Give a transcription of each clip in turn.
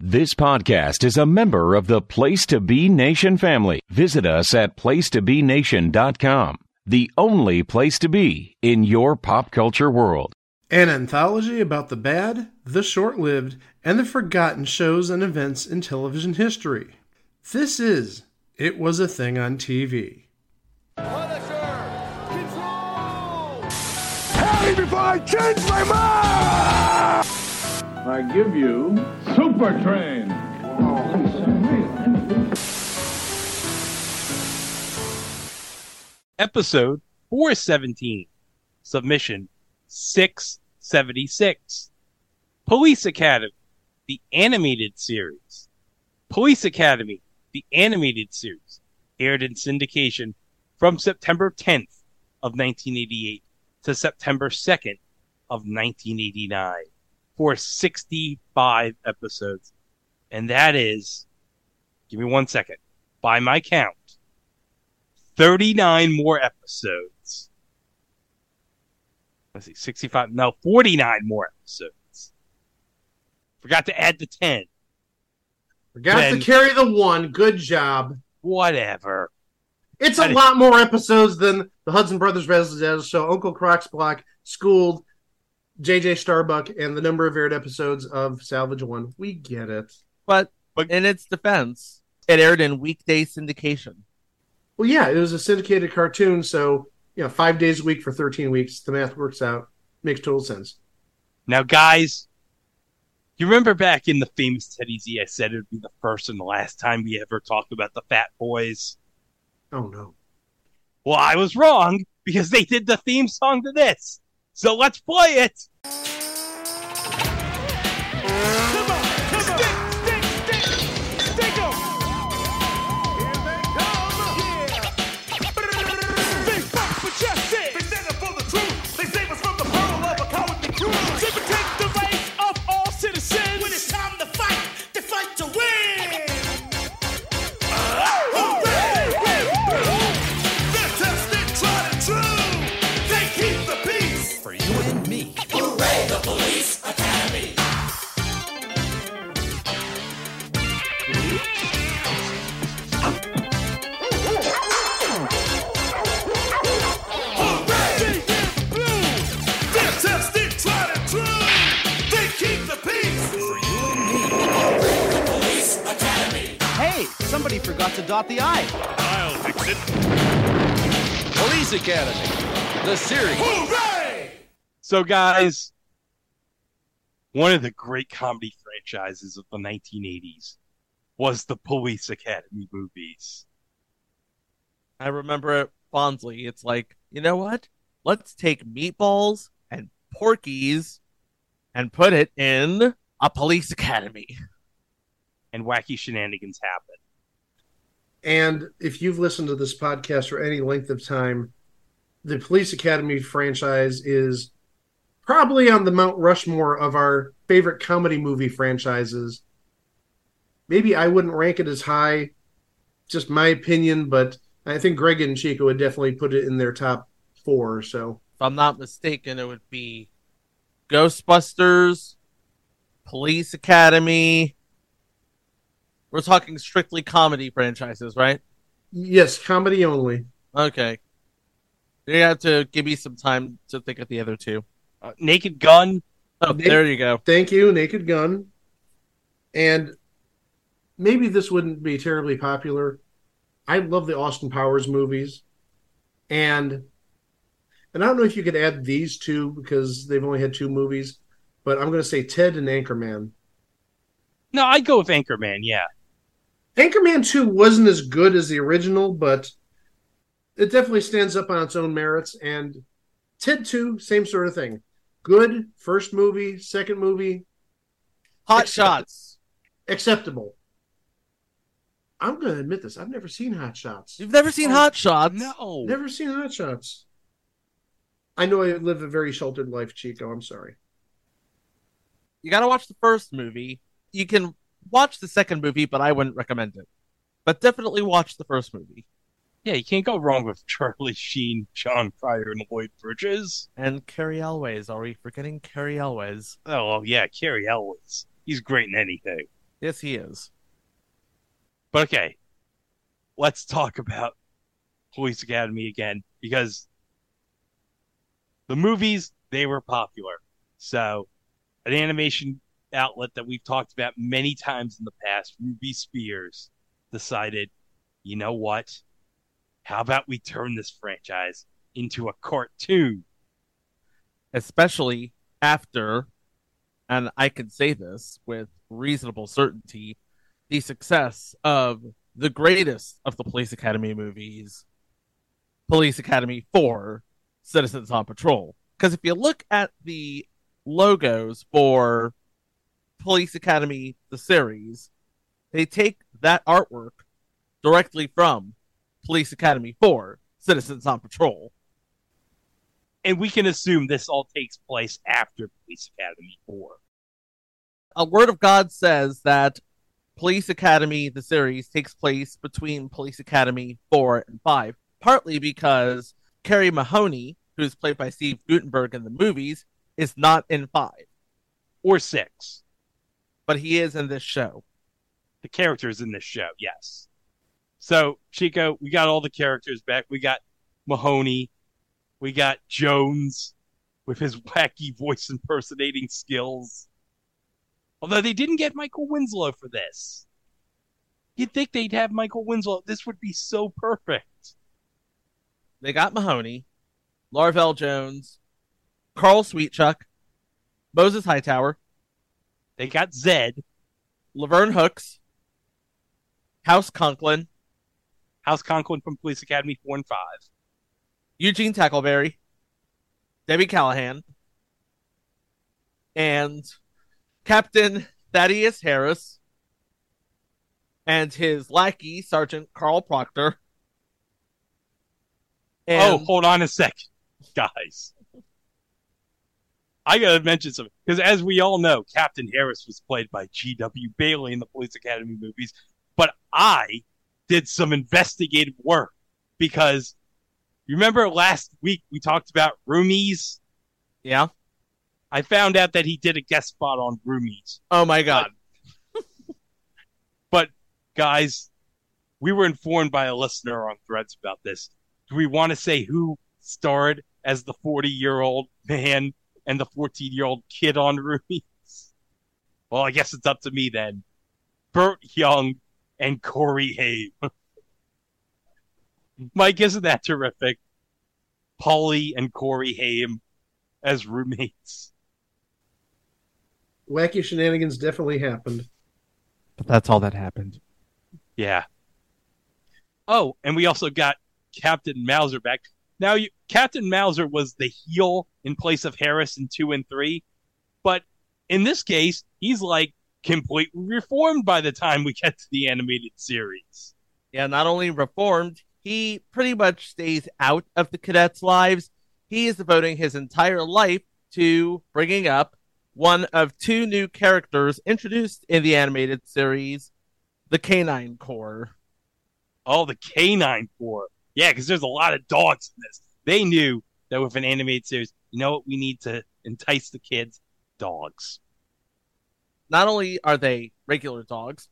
This podcast is a member of the Place to Be Nation family. Visit us at placetobenation.com, the only place to be in your pop culture world. An anthology about the bad, the short lived, and the forgotten shows and events in television history. This is It Was a Thing on TV. Tell me before I change my mind! I give you Super Train. episode 417, submission 676. Police Academy, the animated series. Police Academy, the animated series, aired in syndication from September 10th of 1988 to September 2nd of 1989 for 65 episodes. And that is, give me one second, by my count, 39 more episodes. Let's see, 65, no, 49 more episodes. Forgot to add the 10. Forgot Ben. to carry the one. Good job. Whatever. It's a lot more episodes than the Hudson Brothers Residential Show, Uncle Croc's Block, Schooled, JJ Starbuck, and the number of aired episodes of Salvage One. We get it. But, But- in its defense, it aired in weekday syndication. Well, yeah, it was a syndicated cartoon, so you know, five days a week for thirteen weeks. The math works out. Makes total sense. Now, guys, you remember back in the famous Teddy Z, I said it would be the first and the last time we ever talked about the Fat Boys? Oh no. Well, I was wrong because they did the theme song to this. So let's play it. Somebody forgot to dot the I. I'll fix it. Police Academy, the series. Hooray! So, guys, one of the great comedy franchises of the 1980s was the Police Academy movies. I remember it fondly. It's like, you know what? Let's take meatballs and Porky's and put it in a police academy. And wacky shenanigans happen. And if you've listened to this podcast for any length of time, the Police Academy franchise is probably on the Mount Rushmore of our favorite comedy movie franchises. Maybe I wouldn't rank it as high, just my opinion, but I think Greg and Chico would definitely put it in their top four. So If I'm not mistaken, it would be Ghostbusters, Police Academy. We're talking strictly comedy franchises, right? yes, comedy only. Okay. You have to give me some time to think of the other two. Uh, Naked Gun, Oh, Nick- there you go. Thank you, Naked Gun. And maybe this wouldn't be terribly popular. I love the Austin Powers movies. And and I don't know if you could add these two because they've only had two movies, but I'm going to say Ted and Anchorman. No, I'd go with Anchorman, yeah. Anchorman 2 wasn't as good as the original, but it definitely stands up on its own merits. And Ted 2, same sort of thing. Good first movie, second movie, Hot Accept- Shots. acceptable. I'm going to admit this. I've never seen Hot Shots. You've never seen Oh, Hot Shots? No. Never seen Hot Shots. I know I live a very sheltered life, Chico. I'm sorry. You got to watch the first movie. You can watch the second movie, but I wouldn't recommend it. But definitely watch the first movie. Yeah, you can't go wrong with Charlie Sheen, Jon Cryer, and Lloyd Bridges. And Cary Elwes. Are we forgetting Cary Elwes? Oh, yeah, Cary Elwes. He's great in anything. Yes, he is. But okay, let's talk about Police Academy again because the movies they were popular. So, an animation outlet that we've talked about many times in the past, Ruby Spears, decided, you know what? How about we turn this franchise into a cartoon? Especially after, and I can say this with reasonable certainty, the success of the greatest of the Police Academy movies, Police Academy 4, Citizens on Patrol. Because if you look at the logos for Police Academy, the series, they take that artwork directly from Police Academy 4, Citizens on Patrol. And we can assume this all takes place after Police Academy 4. A Word of God says that Police Academy, the series, takes place between Police Academy 4 and 5, partly because Carey Mahoney, who's played by Steve Guttenberg in the movies, is not in 5, Or 6. But he is in this show. the characters in this show, yes. So, Chico, we got all the characters back. We got Mahoney. We got Jones with his wacky voice impersonating skills. Although they didn't get Michael Winslow for this. You'd think they'd have Michael Winslow. This would be so perfect. They got Mahoney, Larvell Jones, Carl Sweetchuck, Moses Hightower, They got Zed, Laverne Hooks, House Conklin, House Conklin from Police Academy 4 and 5. Eugene Tackleberry, Debbie Callahan, and Captain Thaddeus Harris, and his lackey, Sergeant Carl Proctor. oh, hold on a second, guys. I gotta mention something because, as we all know, Captain Harris was played by G.W. Bailey in the Police Academy movies. But I did some investigative work because you remember last week we talked about Roomies. yeah. I found out that he did a guest spot on Roomies. Oh my God. Um, but guys, we were informed by a listener on Threads about this. Do we want to say who starred as the 40 year old man and the 14 year old kid on Roomies? Well, I guess it's up to me then. Burt Young and Corey Haim. Mike, isn't that terrific? Paulie and Corey Haim as roommates. Wacky shenanigans definitely happened. But that's all that happened. Yeah. Oh, and we also got Captain Mauser back. Now, you, Captain Mauser was the heel in place of Harris in two and three, but in this case, he's like completely reformed by the time we get to the animated series. Yeah, not only reformed, he pretty much stays out of the cadets' lives. He is devoting his entire life to bringing up one of two new characters introduced in the animated series, the Canine Corps. Oh, the Canine Corps. Yeah, because there's a lot of dogs in this. They knew that with an animated series, you know what we need to entice the kids? Dogs. Not only are they regular dogs,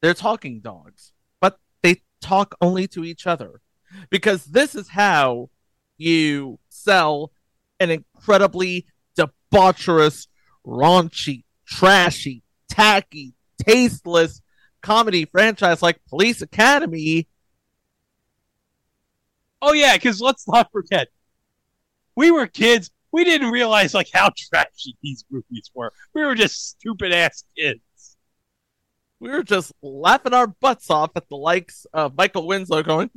they're talking dogs, but they talk only to each other. Because this is how you sell an incredibly debaucherous, raunchy, trashy, tacky, tasteless comedy franchise like Police Academy. Oh yeah, because let's not forget, we were kids. We didn't realize like how trashy these movies were. We were just stupid ass kids. We were just laughing our butts off at the likes of Michael Winslow going,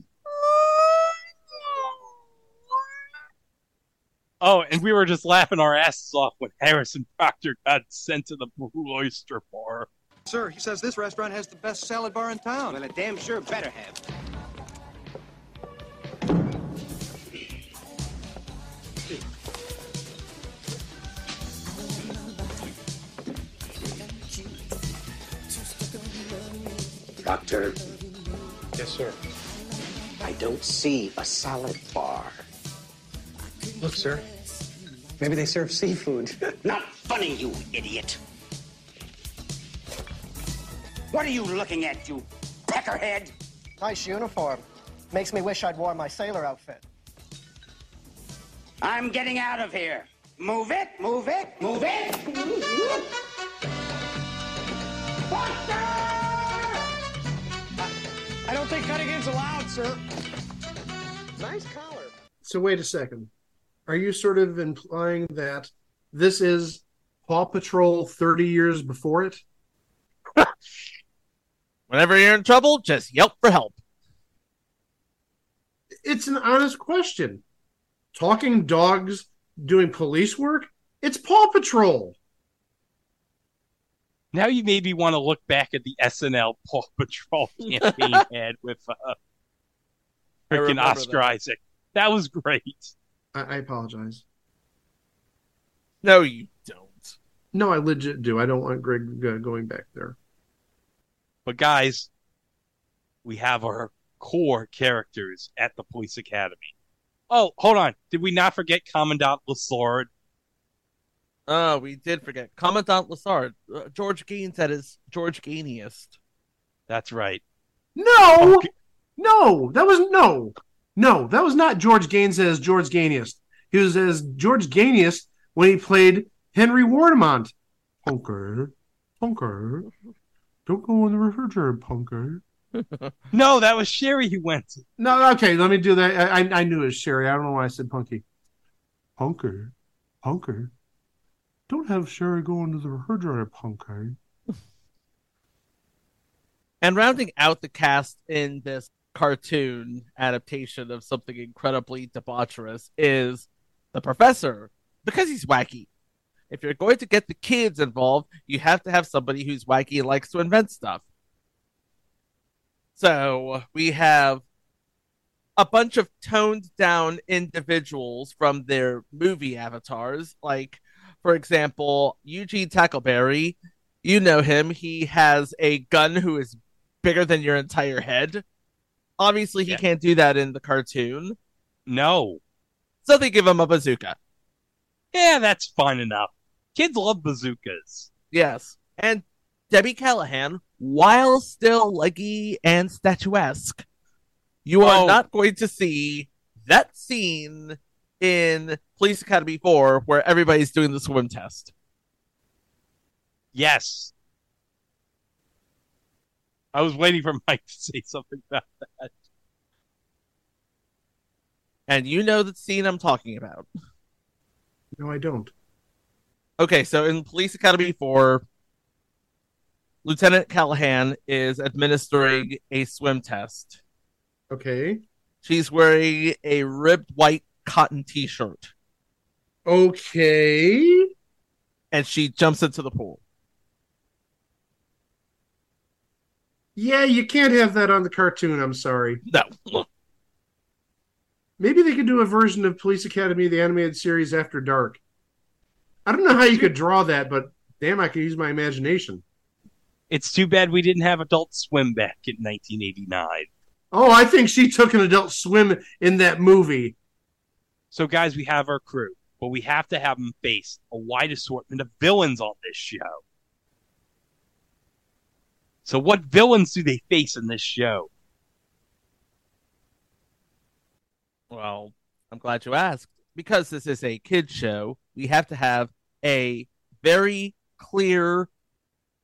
Oh, and we were just laughing our asses off when Harrison Proctor got sent to the Blue Oyster Bar. Sir, he says this restaurant has the best salad bar in town. Well, it damn sure better have. Doctor, Yes, sir. I don't see a salad bar. Look, sir. Maybe they serve seafood. Not funny, you idiot. What are you looking at, you peckerhead? Nice uniform. Makes me wish I'd worn my sailor outfit. I'm getting out of here. Move it, move it, move it. I don't think cutting in's allowed, sir. Nice collar. So wait a second. Are you sort of implying that this is Paw Patrol 30 years before it? Whenever you're in trouble, just yelp for help. It's an honest question. Talking dogs doing police work? It's Paw Patrol. Now you maybe want to look back at the SNL Paw Patrol campaign ad with uh, freaking Oscar that. Isaac. That was great. I, I apologize. No, you don't. No, I legit do. I don't want Greg uh, going back there. But guys, we have our core characters at the police academy. Oh, hold on. Did we not forget Commandant Lassard? Oh, we did forget. Commandant Lassard. Uh, George Gaynes at his George Gainiest. That's right. No, Okay. no, that was no, no, that was not George Gaynes as George Gainiest. He was as George Gainiest when he played Henry Warnimont. Punker, punker, don't go in the refrigerator, punker. No, that was Cherie who went. to- No, okay, let me do that. I, I, I knew it was Cherie. I don't know why I said punky. Punker, punker, don't have Cherie go into the refrigerator, punker. And rounding out the cast in this cartoon adaptation of something incredibly debaucherous is the professor, because he's wacky. If you're going to get the kids involved, you have to have somebody who's wacky and likes to invent stuff. So we have a bunch of toned down individuals from their movie avatars. Like, for example, Eugene Tackleberry. You know him. He has a gun who is bigger than your entire head. Obviously, he Yeah. can't do that in the cartoon. No. So they give him a bazooka. Yeah, that's fine enough. Kids love bazookas. Yes. And Debbie Callahan, while still leggy and statuesque, you are Oh. not going to see that scene in Police Academy 4 where everybody's doing the swim test. Yes. I was waiting for Mike to say something about that. And you know the scene I'm talking about. No, I don't. Okay, so in Police Academy 4, Lieutenant Callahan is administering a swim test. Okay, She's wearing a ribbed white cotton t shirt okay. and she jumps into the pool. Yeah, you can't have that on the cartoon. I'm sorry. No. Maybe they could do a version of Police Academy, the animated series After Dark. I don't know how you could draw that, but damn, I could use my imagination. It's too bad we didn't have Adult Swim back in 1989. Oh, I think she took an adult swim in that movie. So, guys, we have our crew, but we have to have them face a wide assortment of villains on this show. So, what villains do they face in this show? Well, I'm glad you asked. Because this is a kid show, we have to have a very clear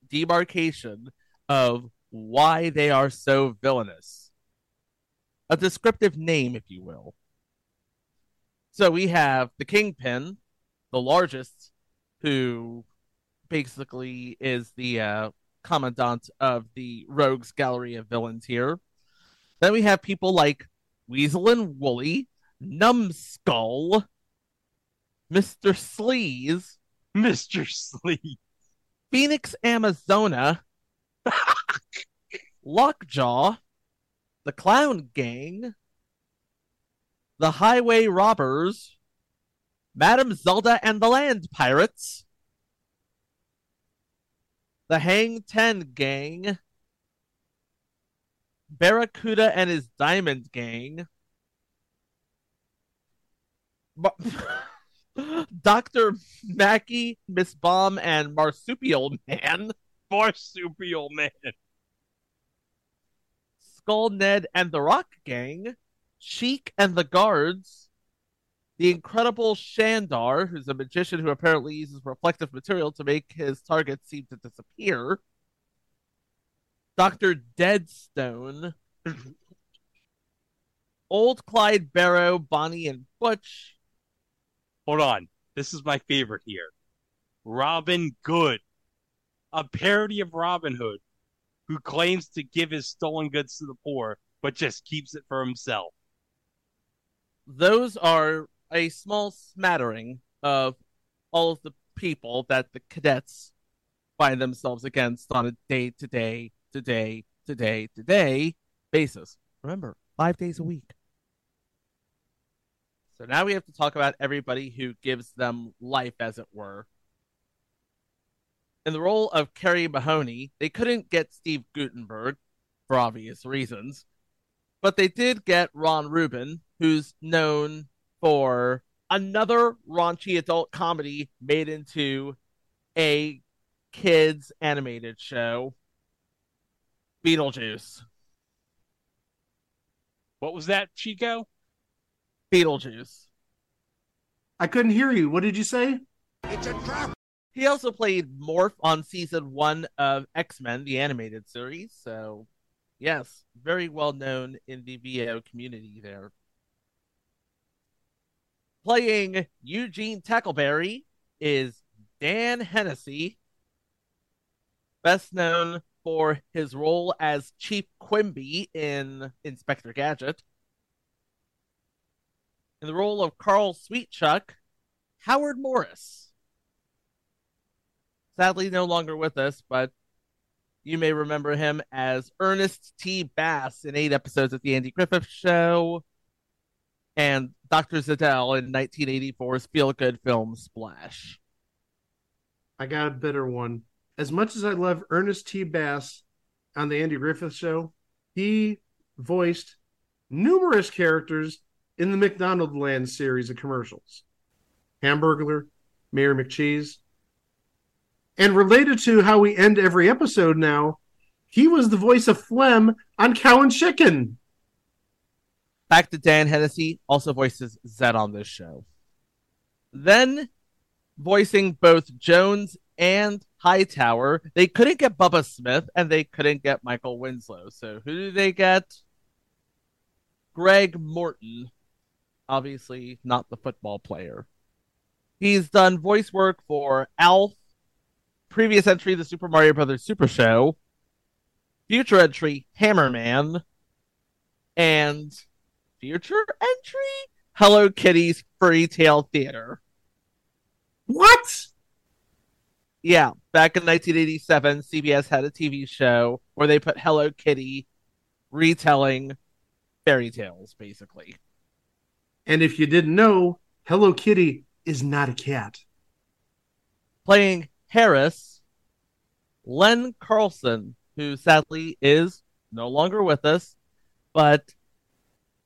demarcation of why they are so villainous. A descriptive name, if you will. So we have the Kingpin, the largest, who basically is the uh, commandant of the Rogues Gallery of Villains here. Then we have people like Weasel and Woolly, Numbskull, Mr. Sleaze, Mr. Sleep. Phoenix Amazona, Lockjaw, the Clown Gang, the Highway Robbers, Madame Zelda and the Land Pirates, the Hang Ten Gang, Barracuda and his Diamond Gang, Dr. Mackey, Miss Bomb, and Marsupial Man. Marsupial Man. Skull Ned and the Rock Gang, Sheik and the Guards, the incredible Shandar, who's a magician who apparently uses reflective material to make his targets seem to disappear, Dr. Deadstone, Old Clyde Barrow, Bonnie and Butch. Hold on. This is my favorite here. Robin Good, a parody of Robin Hood, who claims to give his stolen goods to the poor, but just keeps it for himself. Those are a small smattering of all of the people that the cadets find themselves against on a day to day, to day, to day, to day basis. Remember, five days a week. So now we have to talk about everybody who gives them life, as it were. In the role of Carey Mahoney, they couldn't get Steve Guttenberg for obvious reasons, but they did get Ron Rubin, who's known for another raunchy adult comedy made into a kids animated show, Beetlejuice. What was that, Chico? Beetlejuice. I couldn't hear you. What did you say? It's a trap. He also played Morph on season one of X Men, the animated series. So, yes, very well known in the VO community there. Playing Eugene Tackleberry is Dan Hennessy, best known for his role as Chief Quimby in Inspector Gadget. In the role of Carl Sweetchuck, Howard Morris. Sadly, no longer with us, but you may remember him as Ernest T. Bass in eight episodes of The Andy Griffith Show and Dr. Zidell in 1984's feel good film Splash. I got a better one. As much as I love Ernest T. Bass on the Andy Griffith Show, he voiced numerous characters in the McDonald Land series of commercials. Hamburglar, Mayor McCheese. And related to how we end every episode now, he was the voice of Phlegm on Cow and Chicken. Back to Dan Hennessy, also voices Zed on this show. Then voicing both Jones and Hightower, they couldn't get Bubba Smith and they couldn't get Michael Winslow. So who do they get? Greg Morton, obviously not the football player. He's done voice work for Alf, previous entry The Super Mario Brothers Super Show, future entry Hammerman, and future entry Hello Kitty's Fairy Tale Theater. What? Yeah, back in 1987, CBS had a TV show where they put Hello Kitty retelling fairy tales, basically. And if you didn't know, Hello Kitty is not a cat. Playing Harris, Len Carlson, who sadly is no longer with us, but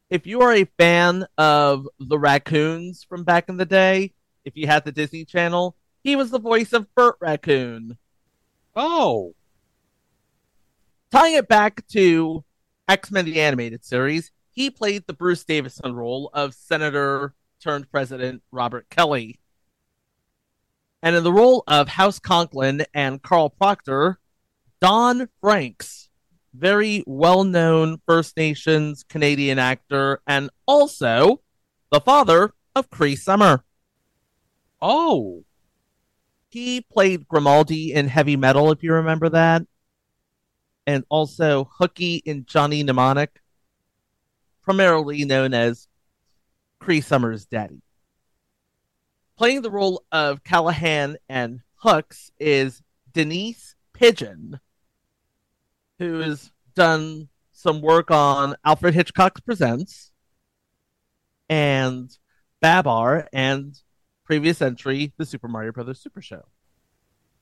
if you are a fan of the raccoons from back in the day, if you had the Disney Channel, he was the voice of Bert Raccoon. Oh. Tying it back to X Men the Animated Series, he played the Bruce Davison role of Senator turned President Robert Kelly. And in the role of House Conklin and Carl Proctor, Don Franks, very well known First Nations Canadian actor, and also the father of Cree Summer. Oh. He played Grimaldi in Heavy Metal, if you remember that. And also Hooky in Johnny Mnemonic, primarily known as Cree Summer's daddy. Playing the role of Callahan and Hooks is Denise Pigeon, who has done some work on Alfred Hitchcock's Presents and Babar and previous entry, the Super Mario Brothers Super Show.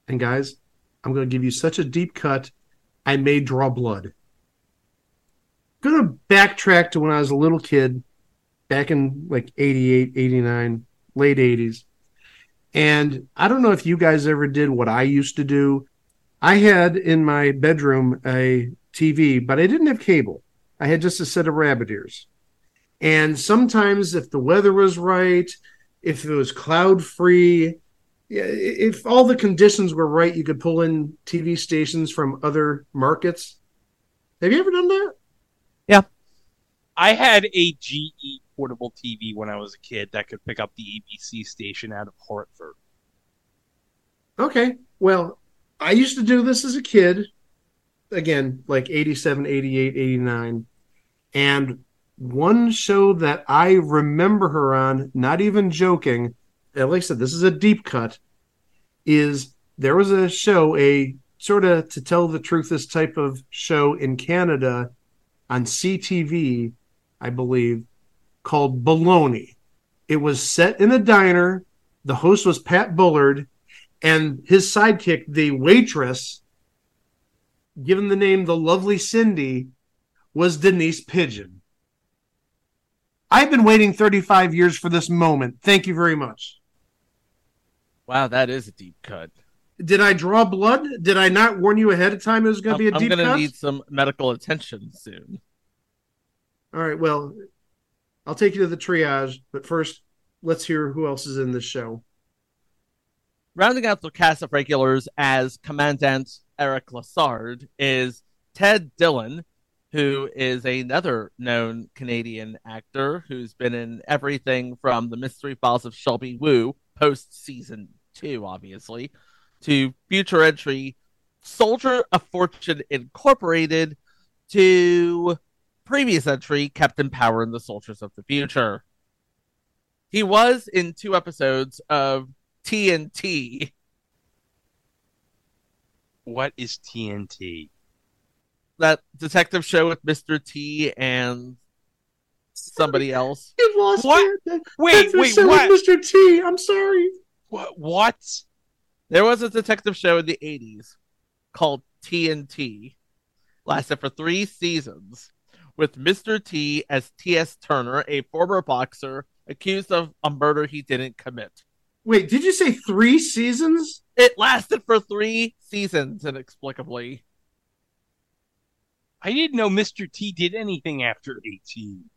And guys, I'm going to give you such a deep cut, I may draw blood. I'm going to backtrack to when I was a little kid, back in like 88, 89, late 80s. And I don't know if you guys ever did what I used to do. I had in my bedroom a TV, but I didn't have cable. I had just a set of rabbit ears. And sometimes, if the weather was right, if it was cloud free, if all the conditions were right, you could pull in TV stations from other markets. Have you ever done that? Yeah. I had a GE portable TV when I was a kid that could pick up the ABC station out of Hartford. Okay. Well, I used to do this as a kid. Again, like 87, 88, 89. And one show that I remember her on, not even joking, and like I said, this is a deep cut, is there was a show, a sort of to tell the truth, this type of show in Canada on CTV, I believe, called Baloney. It was set in a diner. The host was Pat Bullard, and his sidekick, the waitress, given the name the lovely Cindy, was Denise Pigeon. I've been waiting 35 years for this moment. Thank you very much. Wow, that is a deep cut. Did I draw blood? Did I not warn you ahead of time it was going to be a I'm deep cut? I'm gonna need some medical attention soon. All right, well, I'll take you to the triage, but first, let's hear who else is in this show. Rounding out the cast of regulars as Commandant Eric Lassard is Ted Dillon, who is another known Canadian actor who's been in everything from The Mystery Files of Shelby Woo, post season two, obviously, to future entry Soldier of Fortune Incorporated, to previous entry Captain Power and the Soldiers of the Future. He was in two episodes of TNT. What is TNT? that detective show with Mr. T and somebody else. You lost What? me. That- Wait, that's wait, show with what? Mr. T. I'm sorry. What? What? There was a detective show in the 80s called TNT. Lasted for three seasons with Mr. T as T.S. Turner, a former boxer accused of a murder he didn't commit. Wait, did you say three seasons? It lasted for three seasons, inexplicably. I didn't know Mr. T did anything after 18.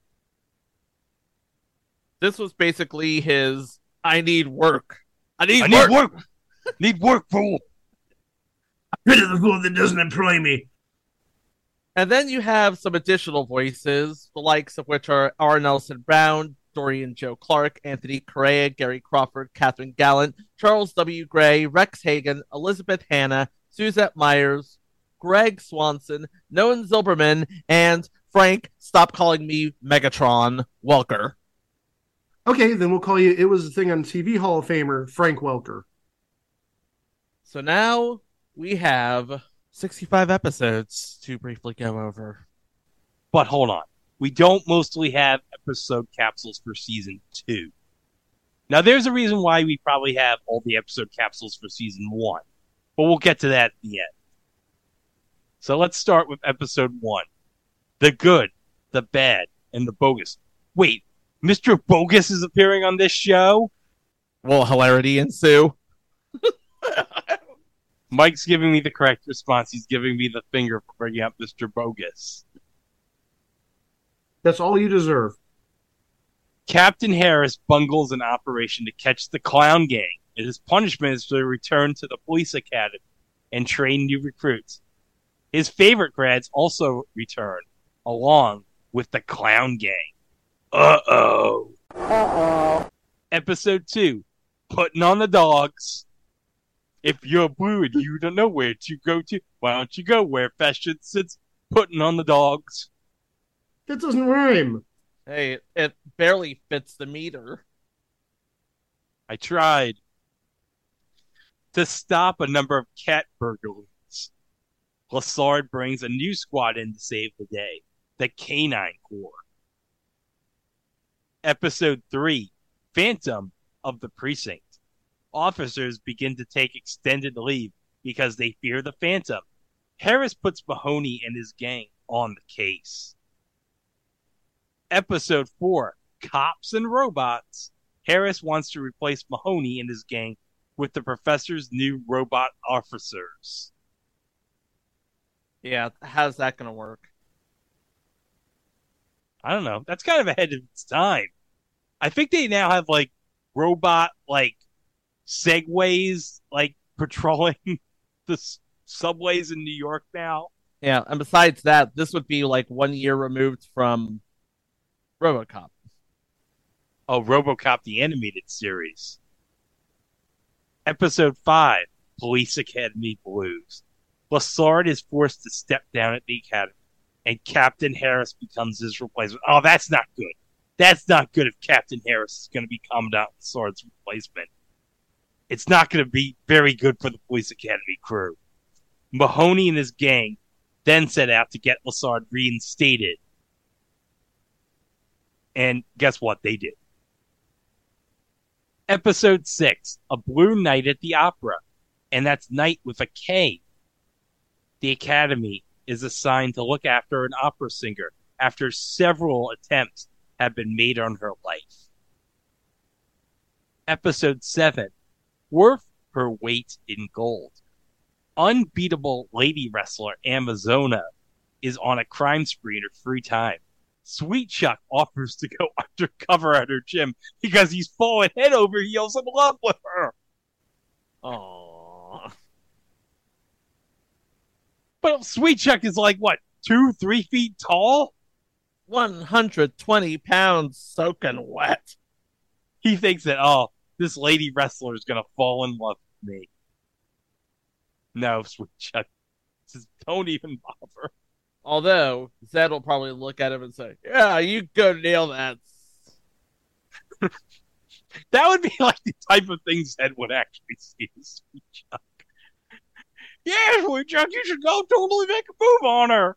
This was basically his I need work. I need I work. need work. need work, fool. Rid of the fool that doesn't employ me. And then you have some additional voices, the likes of which are R. Nelson Brown, Dorian Joe Clark, Anthony Correa, Gary Crawford, Catherine Gallant, Charles W. Gray, Rex Hagon, Elizabeth Hanna, Suzette Myers, Greg Swanson, Noah Zilberman, and Frank, stop calling me Megatron, Welker. Okay, then we'll call you. It was a thing on TV Hall of Famer Frank Welker. So now we have 65 episodes to briefly go over. But hold on. We don't mostly have episode capsules for season two. Now, there's a reason why we probably have all the episode capsules for season one, but we'll get to that at the end. So let's start with episode one The Good, the Bad, and the Bogus. Wait, Mr. Bogus is appearing on this show? Will hilarity ensue? Mike's giving me the correct response. He's giving me the finger for bringing up Mr. Bogus. That's all you deserve. Captain Harris bungles an operation to catch the clown gang, and his punishment is to return to the police academy and train new recruits. His favorite grads also return, along with the clown gang. Uh oh. Uh oh. Episode 2 Putting on the Dogs. If you're blue and you don't know where to go to, why don't you go where fashion sits? Putting on the dogs. That doesn't rhyme. Hey, it barely fits the meter. I tried to stop a number of cat burglaries. Lassard brings a new squad in to save the day the Canine Corps. Episode 3 Phantom of the Precinct. Officers begin to take extended leave because they fear the Phantom. Harris puts Mahoney and his gang on the case. Episode 4 Cops and Robots. Harris wants to replace Mahoney and his gang with the professor's new robot officers. Yeah, how's that going to work? I don't know. That's kind of ahead of its time. I think they now have like robot like segways like patrolling the s- subways in New York now. Yeah, and besides that, this would be like one year removed from RoboCop. Oh, RoboCop the animated series. Episode 5, Police Academy Blues. Lassard is forced to step down at the academy, and Captain Harris becomes his replacement. Oh, that's not good. That's not good if Captain Harris is going to be Commandant Lassard's replacement. It's not going to be very good for the Police Academy crew. Mahoney and his gang then set out to get Lassard reinstated. And guess what? They did. Episode 6 A Blue Night at the Opera. And that's night with a K. The Academy is assigned to look after an opera singer after several attempts have been made on her life. Episode 7 Worth Her Weight in Gold. Unbeatable lady wrestler Amazona is on a crime spree in her free time. Sweet Chuck offers to go undercover at her gym because he's fallen head over heels in love with her. Oh, But Sweet Chuck is like, what, two, three feet tall? 120 pounds soaking wet. He thinks that, oh, this lady wrestler is going to fall in love with me. No, Sweet Chuck. Says, don't even bother. Although Zed will probably look at him and say, "Yeah, you go nail that." That would be like the type of thing Zed would actually see as Sweet Chuck. Yeah, Sweet Chuck, you should go totally make a move on her.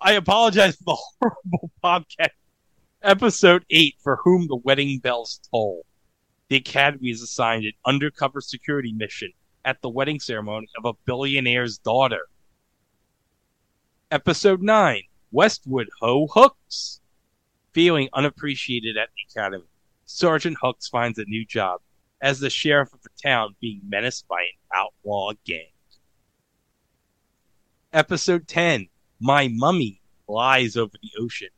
I apologize for the horrible podcast. Episode 8 For Whom the Wedding Bells Toll. The Academy is assigned an undercover security mission at the wedding ceremony of a billionaire's daughter. Episode 9 Westwood Ho Hooks. Feeling unappreciated at the Academy, Sergeant Hooks finds a new job as the sheriff of the town being menaced by an outlaw gang. Episode 10 My Mummy Lies Over the Ocean.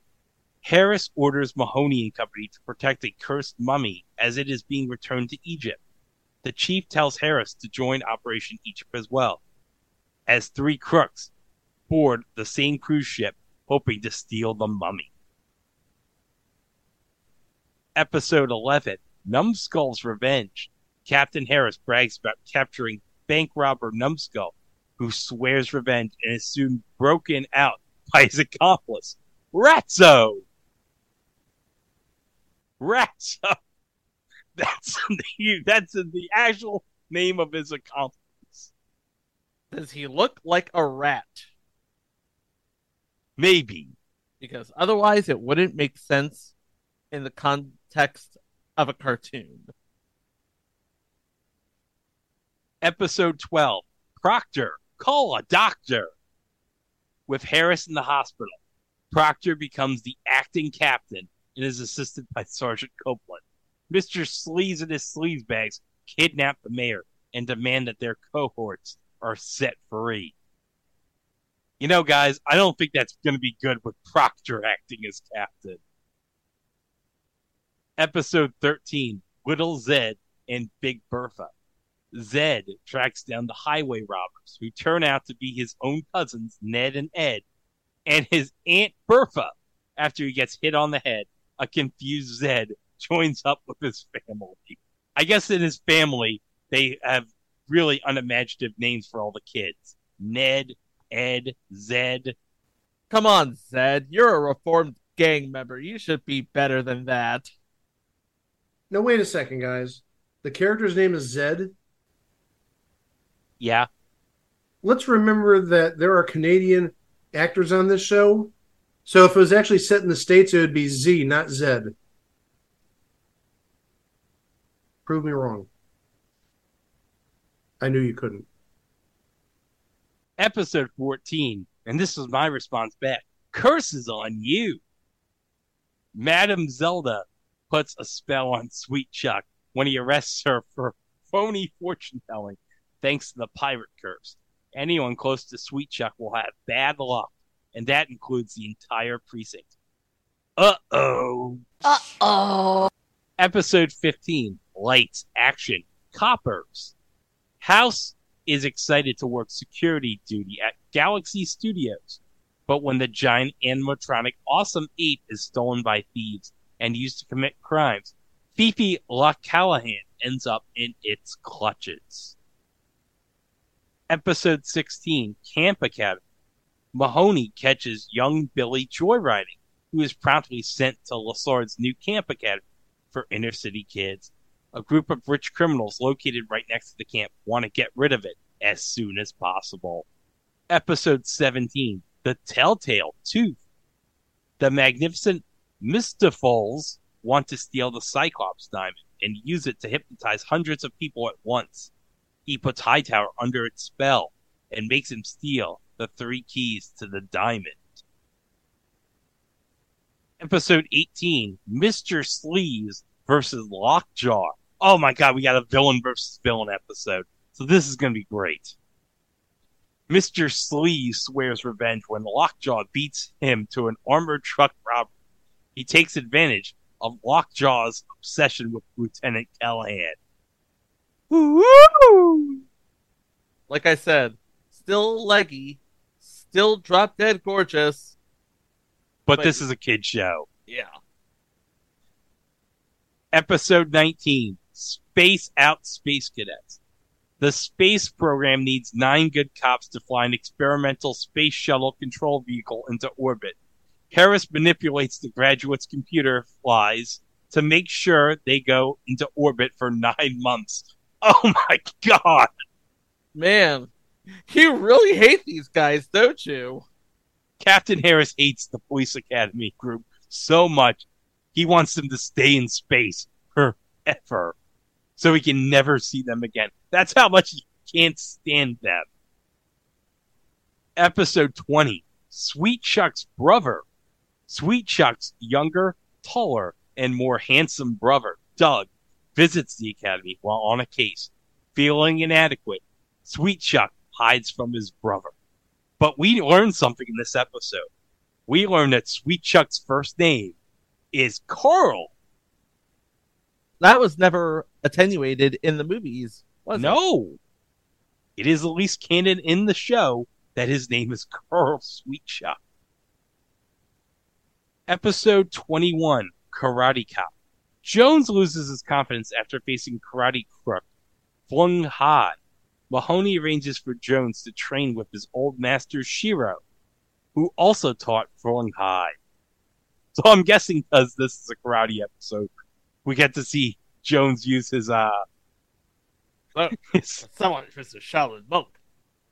Harris orders Mahoney and Company to protect a cursed mummy as it is being returned to Egypt. The chief tells Harris to join Operation Egypt as well, as three crooks board the same cruise ship hoping to steal the mummy. Episode 11 Numbskull's Revenge. Captain Harris brags about capturing bank robber Numbskull, who swears revenge and is soon broken out by his accomplice, Ratso. Ratso. That's the, that's the actual name of his accomplice. Does he look like a rat? Maybe. Because otherwise, it wouldn't make sense in the context of a cartoon. Episode 12 Proctor, call a doctor. With Harris in the hospital, Proctor becomes the acting captain and is assisted by Sergeant Copeland. Mr. Sleaze and his sleazebags kidnap the mayor and demand that their cohorts are set free. You know, guys, I don't think that's going to be good with Proctor acting as captain. Episode 13 Little Zed and Big Bertha. Zed tracks down the highway robbers who turn out to be his own cousins, Ned and Ed, and his Aunt Bertha. After he gets hit on the head, a confused Zed joins up with his family. I guess in his family, they have really unimaginative names for all the kids Ned, Ed, Zed. Come on, Zed. You're a reformed gang member. You should be better than that. No, wait a second, guys. The character's name is Zed. Yeah. Let's remember that there are Canadian actors on this show. So if it was actually set in the States, it would be Z, not Zed. Prove me wrong. I knew you couldn't. Episode 14, and this was my response back curses on you. Madam Zelda puts a spell on Sweet Chuck when he arrests her for phony fortune telling, thanks to the pirate curse. Anyone close to Sweet Chuck will have bad luck, and that includes the entire precinct. Uh oh. Uh oh. Episode 15 Lights, Action, Coppers. House is excited to work security duty at Galaxy Studios, but when the giant animatronic Awesome Ape is stolen by thieves and used to commit crimes, Fifi La Callahan ends up in its clutches. Episode 16 Camp Academy. Mahoney catches young Billy joyriding, who is promptly sent to Lassard's new camp academy for inner city kids. A group of rich criminals located right next to the camp want to get rid of it as soon as possible. Episode 17 The Telltale Tooth. The magnificent Mystifols want to steal the Cyclops diamond and use it to hypnotize hundreds of people at once. He puts Hightower under its spell and makes him steal the three keys to the diamond. Episode 18 Mr. Sleeves versus Lockjaw. Oh my god, we got a villain versus villain episode. So this is going to be great. Mr. Sleeves swears revenge when Lockjaw beats him to an armored truck robbery. He takes advantage of Lockjaw's obsession with Lieutenant Callahan. Woo! Like I said, still leggy, still drop dead gorgeous. But, But- this is a kid show. Yeah. Episode 19 Space Out Space Cadets. The space program needs nine good cops to fly an experimental space shuttle control vehicle into orbit. Harris manipulates the graduates' computer flies to make sure they go into orbit for nine months. Oh my god! Man, you really hate these guys, don't you? Captain Harris hates the police academy group so much, he wants them to stay in space forever. So he can never see them again. That's how much he can't stand them. Episode 20 Sweet Chuck's brother. Sweet Chuck's younger, taller, and more handsome brother, Doug, visits the academy while on a case. Feeling inadequate, Sweet Chuck hides from his brother. But we learned something in this episode. We learned that Sweet Chuck's first name is Carl. That was never attenuated in the movies, was it? No. It is at least canon in the show that his name is Carl Sweet Chuck. Episode 21 Karate Cop. Jones loses his confidence after facing Karate Crook. Flung high. Mahoney arranges for Jones to train with his old master Shiro, who also taught Flung High. So I'm guessing because this is a karate episode, we get to see Jones use his uh Look, his, someone is a Shaolin monk.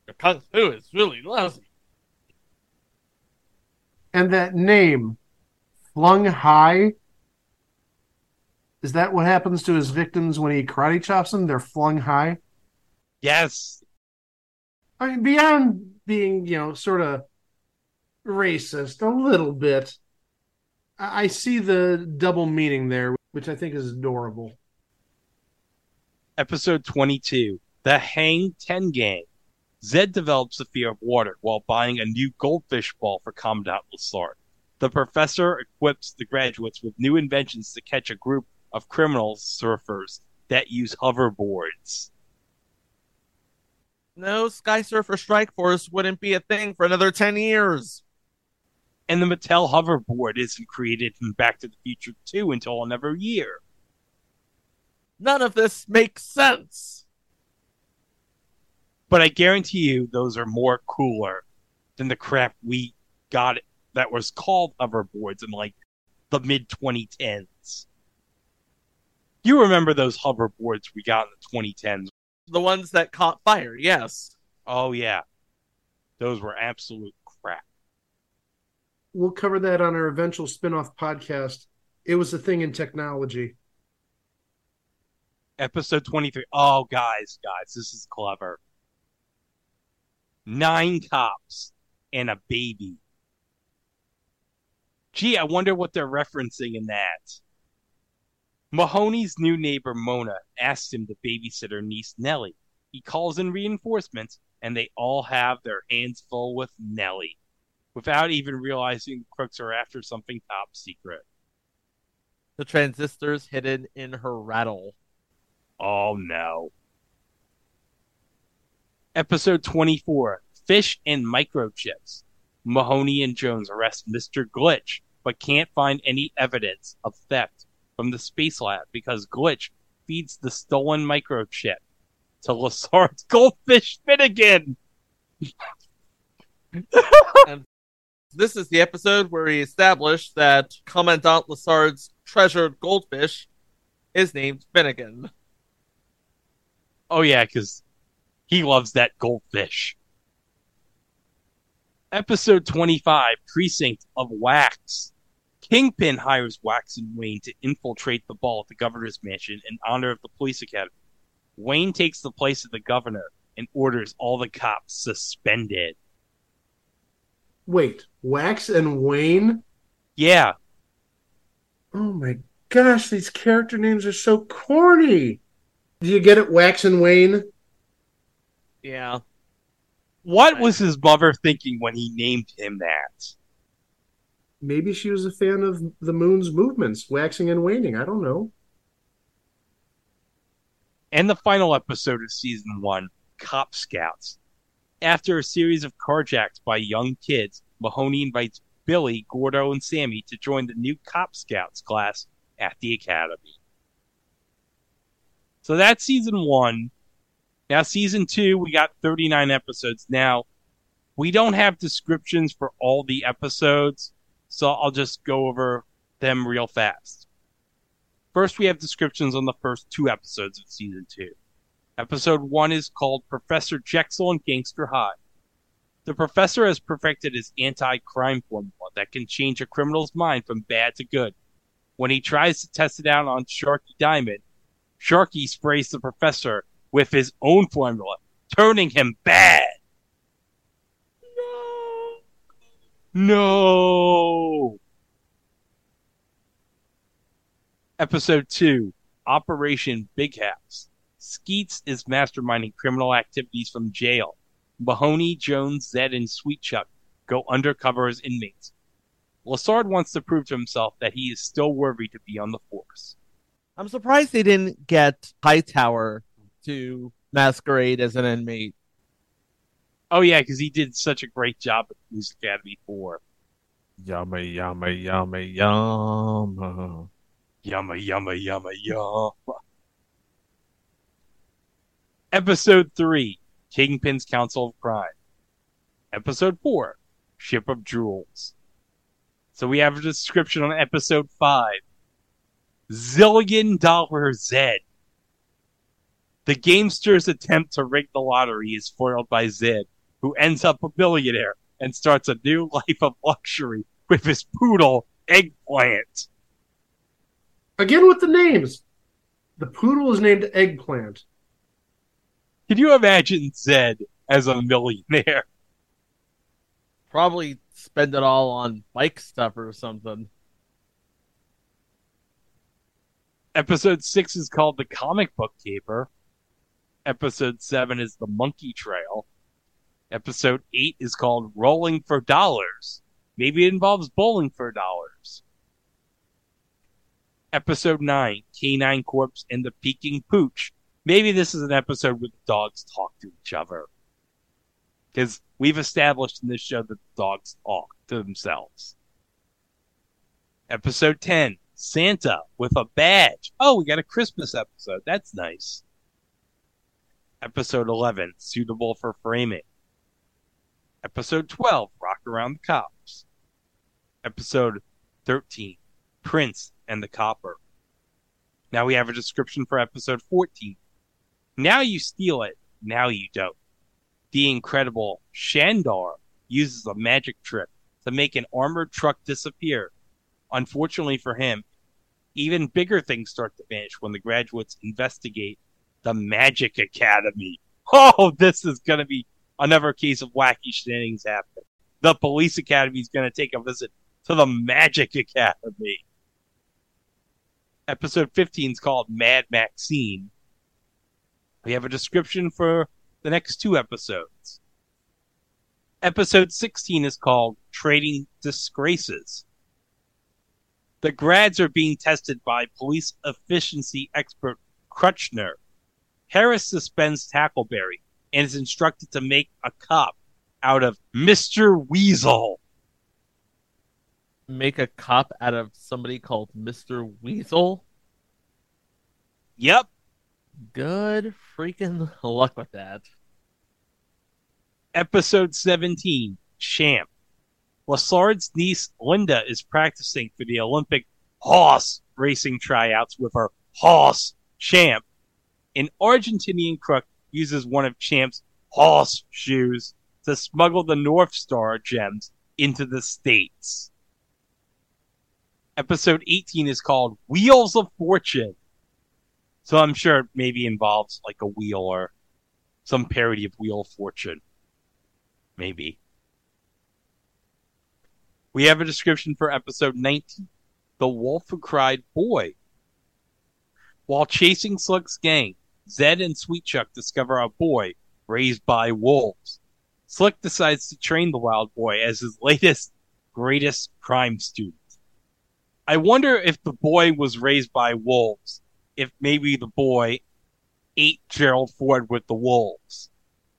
Your kung fu is really lousy. And that name, flung high. Is that what happens to his victims when he karate chops them? They're flung high. Yes, I mean, beyond being, you know, sort of racist a little bit, I I see the double meaning there, which I think is adorable. Episode 22 The Hang Ten Gang. Zed develops a fear of water while buying a new goldfish ball for Commandant Lassard. The professor equips the graduates with new inventions to catch a group of criminal surfers that use hoverboards. No Sky Surfer Strike Force wouldn't be a thing for another 10 years. And the Mattel hoverboard isn't created in Back to the Future 2 until another year. None of this makes sense. But I guarantee you those are more cooler than the crap we got that was called hoverboards in like the mid 2010s. You remember those hoverboards we got in the 2010s? The ones that caught fire, yes. Oh, yeah. Those were absolute crap. We'll cover that on our eventual spin-off podcast. It was a thing in technology. Episode 23. Oh, guys, guys, this is clever. Nine cops and a baby. Gee, I wonder what they're referencing in that. Mahoney's new neighbor Mona asks him to babysit her niece Nellie. He calls in reinforcements, and they all have their hands full with Nellie. without even realizing the crooks are after something top secret. The transistors hidden in her rattle. Oh no. Episode 24 Fish and Microchips. Mahoney and Jones arrest Mr. Glitch, but can't find any evidence of theft from the space lab because Glitch feeds the stolen microchip to Lassard's goldfish Finnegan. and this is the episode where he established that Commandant Lassard's treasured goldfish is named Finnegan. Oh yeah, because he loves that goldfish. Episode 25 Precinct of Wax. Kingpin hires Wax and Wayne to infiltrate the ball at the governor's mansion in honor of the police academy. Wayne takes the place of the governor and orders all the cops suspended. Wait, Wax and Wayne? Yeah. Oh my gosh, these character names are so corny. Do you get it, Wax and Wayne? Yeah. What was his mother thinking when he named him that? Maybe she was a fan of the moon's movements, waxing and waning. I don't know. And the final episode of season one, Cop Scouts. After a series of carjacks by young kids, Mahoney invites Billy, Gordo, and Sammy to join the new Cop Scouts class at the Academy. So that's season one. Now, season two, we got 39 episodes. Now, we don't have descriptions for all the episodes, so I'll just go over them real fast. First, we have descriptions on the first two episodes of season two. Episode one is called Professor Jekyll and Gangster Hyde. The professor has perfected his anti crime formula that can change a criminal's mind from bad to good. When he tries to test it out on Sharky Diamond, Sharky sprays the professor with his own formula, turning him bad. No. Episode 2 Operation Big House. Skeets is masterminding criminal activities from jail. Mahoney, Jones, Zed, and Sweet Chuck go undercover as inmates. Lassard wants to prove to himself that he is still worthy to be on the force. I'm surprised they didn't get Hightower to masquerade as an inmate. Oh yeah, because he did such a great job at Police Academy 4. Yummy, yummy, yummy, yum. Yumma, yumma, yumma, yum. Episode 3 Kingpin's Council of Crime. Episode 4 Ship of Jewels. So we have a description on episode 5 Zillion Dollar Zed. The gamester's attempt to rig the lottery is foiled by Zed, who ends up a billionaire and starts a new life of luxury with his poodle, Eggplant. Again with the names. The poodle is named Eggplant. Can you imagine Zed as a millionaire? Probably spend it all on bike stuff or something. Episode 6 is called The Comic Book Keeper. Episode 7 is The Monkey Trail. Episode 8 is called Rolling for Dollars. Maybe it involves bowling for dollars. Episode 9 Canine Corpse and the Peking Pooch. Maybe this is an episode where the dogs talk to each other. Because we've established in this show that the dogs talk to themselves. Episode 10 Santa with a badge. Oh, we got a Christmas episode. That's nice. Episode 11 Suitable for Framing. Episode 12 Rock Around the Cops. Episode 13 Prince and the Copper. Now we have a description for episode 14. Now you steal it, now you don't. The incredible Shandar uses a magic trick to make an armored truck disappear. Unfortunately for him, even bigger things start to vanish when the graduates investigate the Magic Academy. Oh, this is going to be another case of wacky shenanigans happening. The Police Academy is going to take a visit to the Magic Academy. Episode 15 is called Mad Maxine. We have a description for the next two episodes. Episode 16 is called Trading Disgraces. The grads are being tested by police efficiency expert Crutchner. Harris suspends Tackleberry and is instructed to make a cup out of Mr. Weasel. Make a cup out of somebody called Mr. Weasel? Yep. Good freaking luck with that. Episode 17 Champ. Lassard's niece Linda is practicing for the Olympic horse racing tryouts with her horse Champ. An Argentinian crook uses one of Champ's horse shoes to smuggle the North Star gems into the States. Episode 18 is called Wheels of Fortune. So I'm sure it maybe involves like a wheel or some parody of Wheel of Fortune. Maybe. We have a description for episode 19 The Wolf Who Cried Boy. While chasing Slick's gang, Zed and Sweet Chuck discover a boy raised by wolves. Slick decides to train the wild boy as his latest, greatest crime student. I wonder if the boy was raised by wolves, if maybe the boy ate Gerald Ford with the wolves.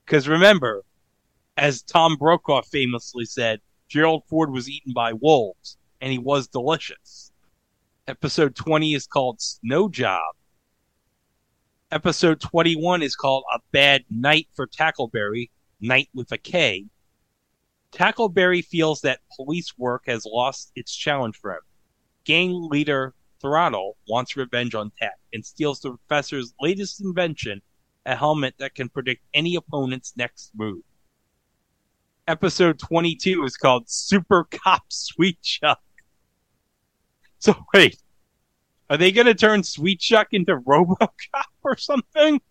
Because remember, as Tom Brokaw famously said, Gerald Ford was eaten by wolves, and he was delicious. Episode 20 is called Snow Job. Episode 21 is called A Bad Night for Tackleberry, Night with a K. Tackleberry feels that police work has lost its challenge for him. Gang leader Throttle wants revenge on Tack and steals the professor's latest invention, a helmet that can predict any opponent's next move. Episode 22 is called Super Cop Sweet Chuck. So wait, are they going to turn Sweet Chuck into RoboCop or something?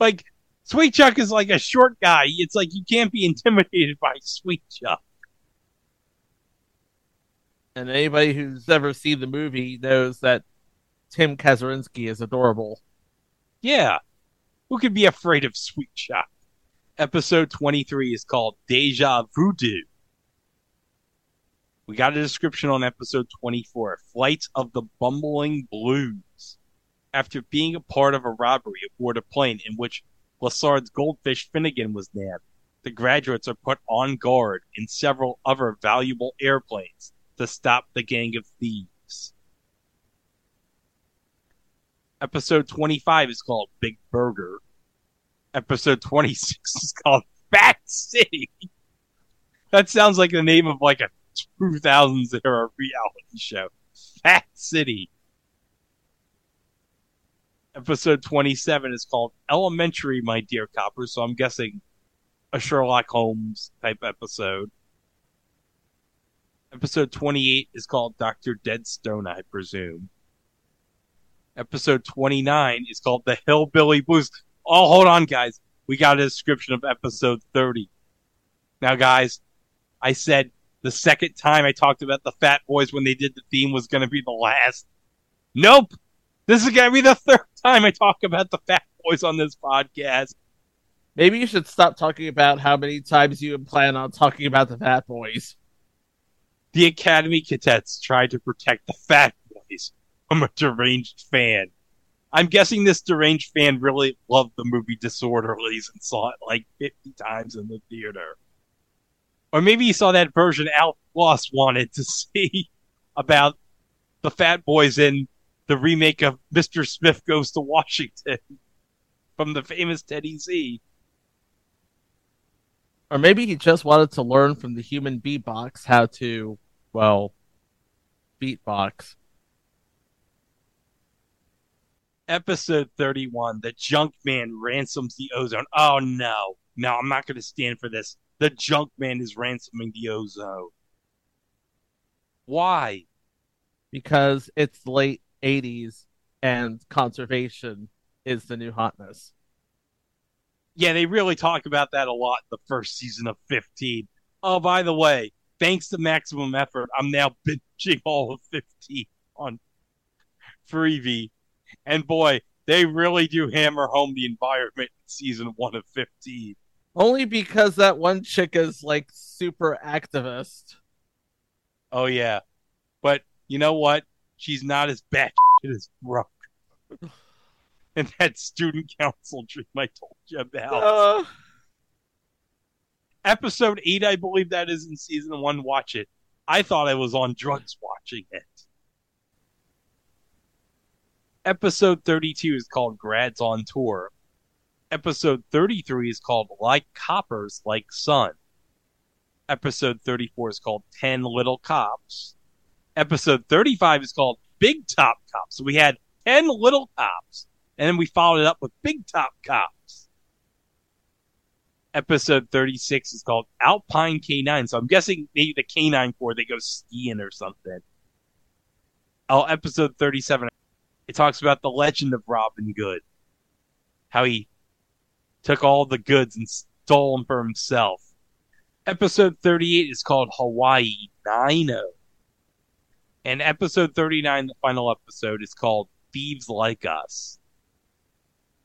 Like Sweet Chuck is like a short guy. It's like you can't be intimidated by Sweet Chuck. And anybody who's ever seen the movie knows that Tim Kazurinsky is adorable. Yeah. Who could be afraid of Sweet Chuck? Episode 23 is called Deja Voodoo. We got a description on episode 24 Flights of the Bumbling Blues. After being a part of a robbery aboard a plane in which Lassard's goldfish Finnegan was nabbed, the graduates are put on guard in several other valuable airplanes to stop the gang of thieves. Episode 25 is called Big Burger. Episode 26 is called Fat City. That sounds like the name of like a 2000s era reality show. Fat City. Episode 27 is called Elementary, My Dear Copper, so I'm guessing a Sherlock Holmes type episode. Episode 28 is called Dr. Deadstone, I presume. Episode 29 is called The Hillbilly Blues. Oh, hold on, guys. We got a description of episode 30. Now, guys, I said the second time I talked about the Fat Boys when they did the theme was going to be the last. Nope. This is going to be the third time I talk about the Fat Boys on this podcast. Maybe you should stop talking about how many times you plan on talking about the Fat Boys. The Academy cadets tried to protect the Fat Boys from a deranged fan. I'm guessing this deranged fan really loved the movie Disorderlies and saw it like 50 times in the theater. Or maybe he saw that version Al Floss wanted to see about the Fat Boys in the remake of Mr. Smith Goes to Washington from the famous Teddy Z. Or maybe he just wanted to learn from the human beatbox how to, well, beatbox. Episode 31 The Junk Man ransoms the ozone. Oh no. No, I'm not going to stand for this. The Junk Man is ransoming the ozone. Why? Because it's late 80s and conservation is the new hotness. Yeah, they really talk about that a lot in the first season of 15. Oh, by the way, thanks to Maximum Effort, I'm now binging all of 15 on Freevee. And boy, they really do hammer home the environment in season one of 15. Only because that one chick is like super activist. Oh yeah, but you know what? She's not as bad as Brooke. and that student council dream I told you about. Uh, Episode eight, I believe that is in season one. Watch it. I thought I was on drugs watching it. Episode 32 is called Grads on Tour. Episode 33 is called Like Coppers, Like Son. Episode 34 is called 10 Little Cops. Episode 35 is called Big Top Cops. So we had 10 little cops, and then we followed it up with Big Top Cops. Episode 36 is called Alpine K9. So I'm guessing maybe the K9 Corps, they go skiing or something. Oh, episode 37, it talks about the legend of Robin Good. How he took all the goods and stole them for himself. Episode 38 is called Hawaii Nino. And episode 39, the final episode, is called Thieves Like Us.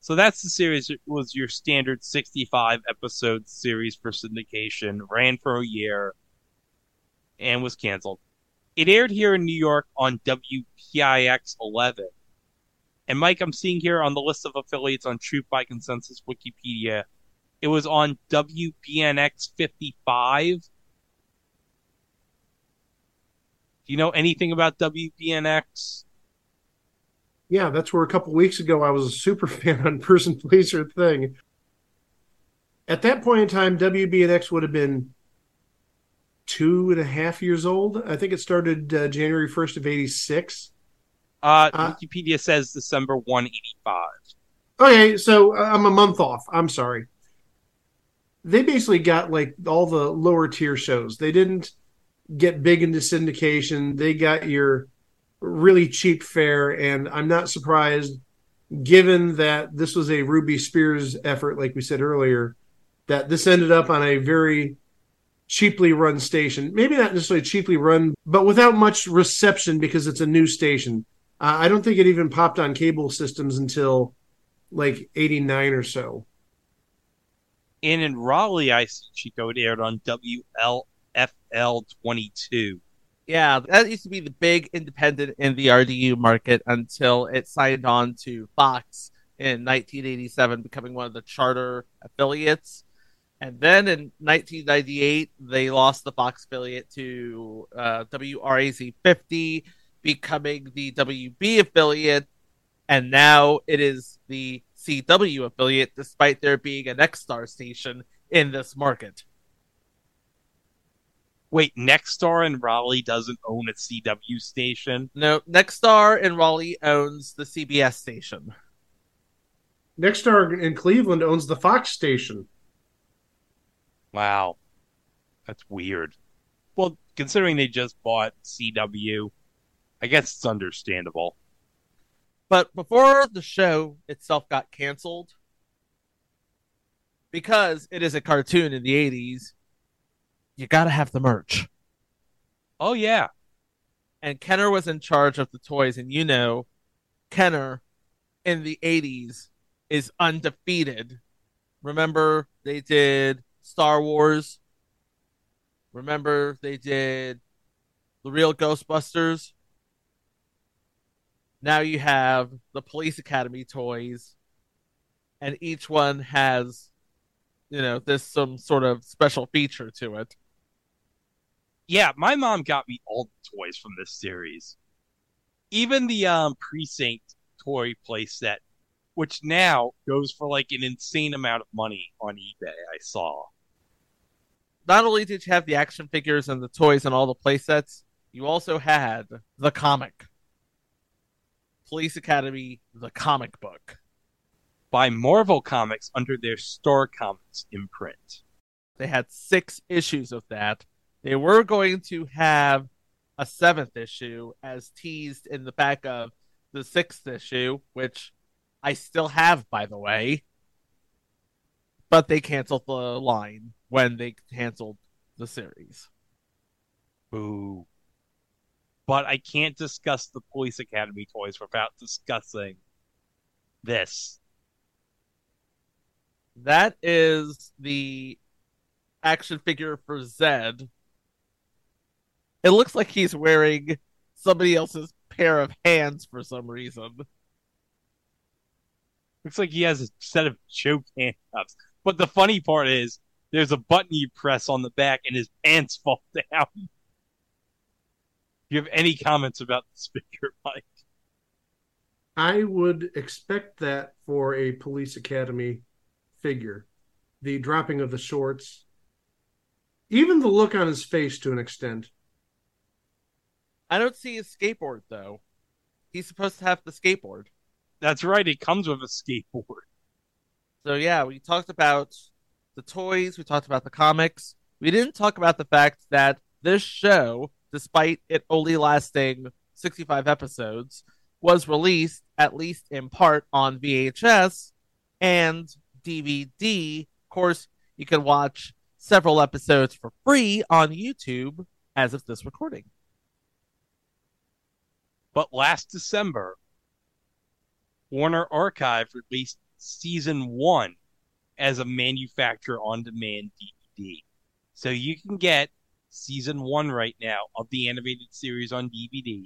So that's the series. It was your standard 65 episode series for syndication, ran for a year, and was canceled. It aired here in New York on WPIX 11. And Mike, I'm seeing here on the list of affiliates on Truth by Consensus Wikipedia, it was on WBNX 55. Do you know anything about WBNX? Yeah, that's where a couple weeks ago I was a super fan on Person Pleaser Thing. At that point in time, WBNX would have been two and a half years old. I think it started uh, January 1st of 86. Uh, Uh, Wikipedia says December 185. Okay, so uh, I'm a month off. I'm sorry. They basically got like all the lower tier shows. They didn't get big into syndication. They got your really cheap fare, and I'm not surprised, given that this was a Ruby Spears effort, like we said earlier, that this ended up on a very cheaply run station. Maybe not necessarily cheaply run, but without much reception because it's a new station. Uh, I don't think it even popped on cable systems until like 89 or so. And in Raleigh, I see Chico, it aired on WLFL 22. yeah, that used to be the big independent in the RDU market until it signed on to Fox in 1987, becoming one of the charter affiliates. And then in 1998, they lost the Fox affiliate to uh, WRAZ 50, becoming the WB affiliate. And now it is the CW affiliate, despite there being an X Star station in this market. Wait, Nexstar in Raleigh doesn't own a CW station? No, Nexstar in Raleigh owns the CBS station. Nexstar in Cleveland owns the Fox station. Wow. That's weird. Well, considering they just bought CW, I guess it's understandable. But before the show itself got canceled, because it is a cartoon in the 80s, you got to have the merch. Oh, yeah. And Kenner was in charge of the toys. And you know, Kenner in the 80s is undefeated. Remember, they did Star Wars. Remember, they did the real Ghostbusters. Now you have the Police Academy toys, and each one has, you know, this some sort of special feature to it. Yeah, my mom got me all the toys from this series. Even the um precinct toy playset, which now goes for like an insane amount of money on eBay, I saw. Not only did you have the action figures and the toys and all the playsets, you also had the comic. Police Academy, the comic book. By Marvel Comics under their Star Comics imprint. They had six issues of that. They were going to have a seventh issue as teased in the back of the sixth issue, which I still have, by the way. But they canceled the line when they canceled the series. Boo. But I can't discuss the Police Academy toys without discussing this. That is the action figure for Zed. It looks like he's wearing somebody else's pair of hands for some reason. Looks like he has a set of choke handcuffs. But the funny part is, there's a button you press on the back and his pants fall down. Do you have any comments about this figure, Mike? I would expect that for a police academy figure. The dropping of the shorts, even the look on his face to an extent. I don't see his skateboard though. He's supposed to have the skateboard. That's right, it comes with a skateboard. So yeah, we talked about the toys, we talked about the comics. We didn't talk about the fact that this show, despite it only lasting 65 episodes, was released at least in part on VHS and DVD. Of course, you can watch several episodes for free on YouTube as of this recording. But last December, Warner Archive released season one as a manufacturer on demand DVD. So you can get season one right now of the animated series on DVD.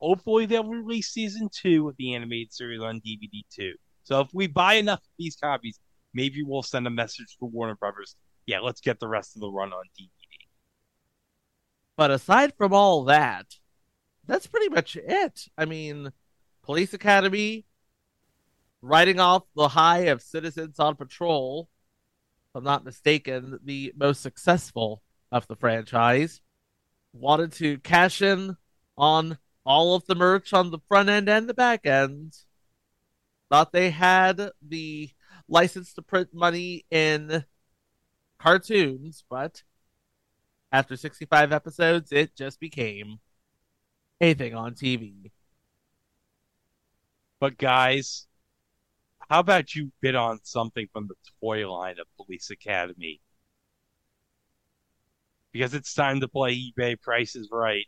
Hopefully, they'll release season two of the animated series on DVD too. So if we buy enough of these copies, maybe we'll send a message to Warner Brothers. Yeah, let's get the rest of the run on DVD. But aside from all that, that's pretty much it. I mean, Police Academy, riding off the high of Citizens on Patrol, if I'm not mistaken, the most successful of the franchise, wanted to cash in on all of the merch on the front end and the back end. Thought they had the license to print money in cartoons, but after 65 episodes, it just became a thing on TV. But guys, how about you bid on something from the toy line of Police Academy? Because it's time to play eBay prices right.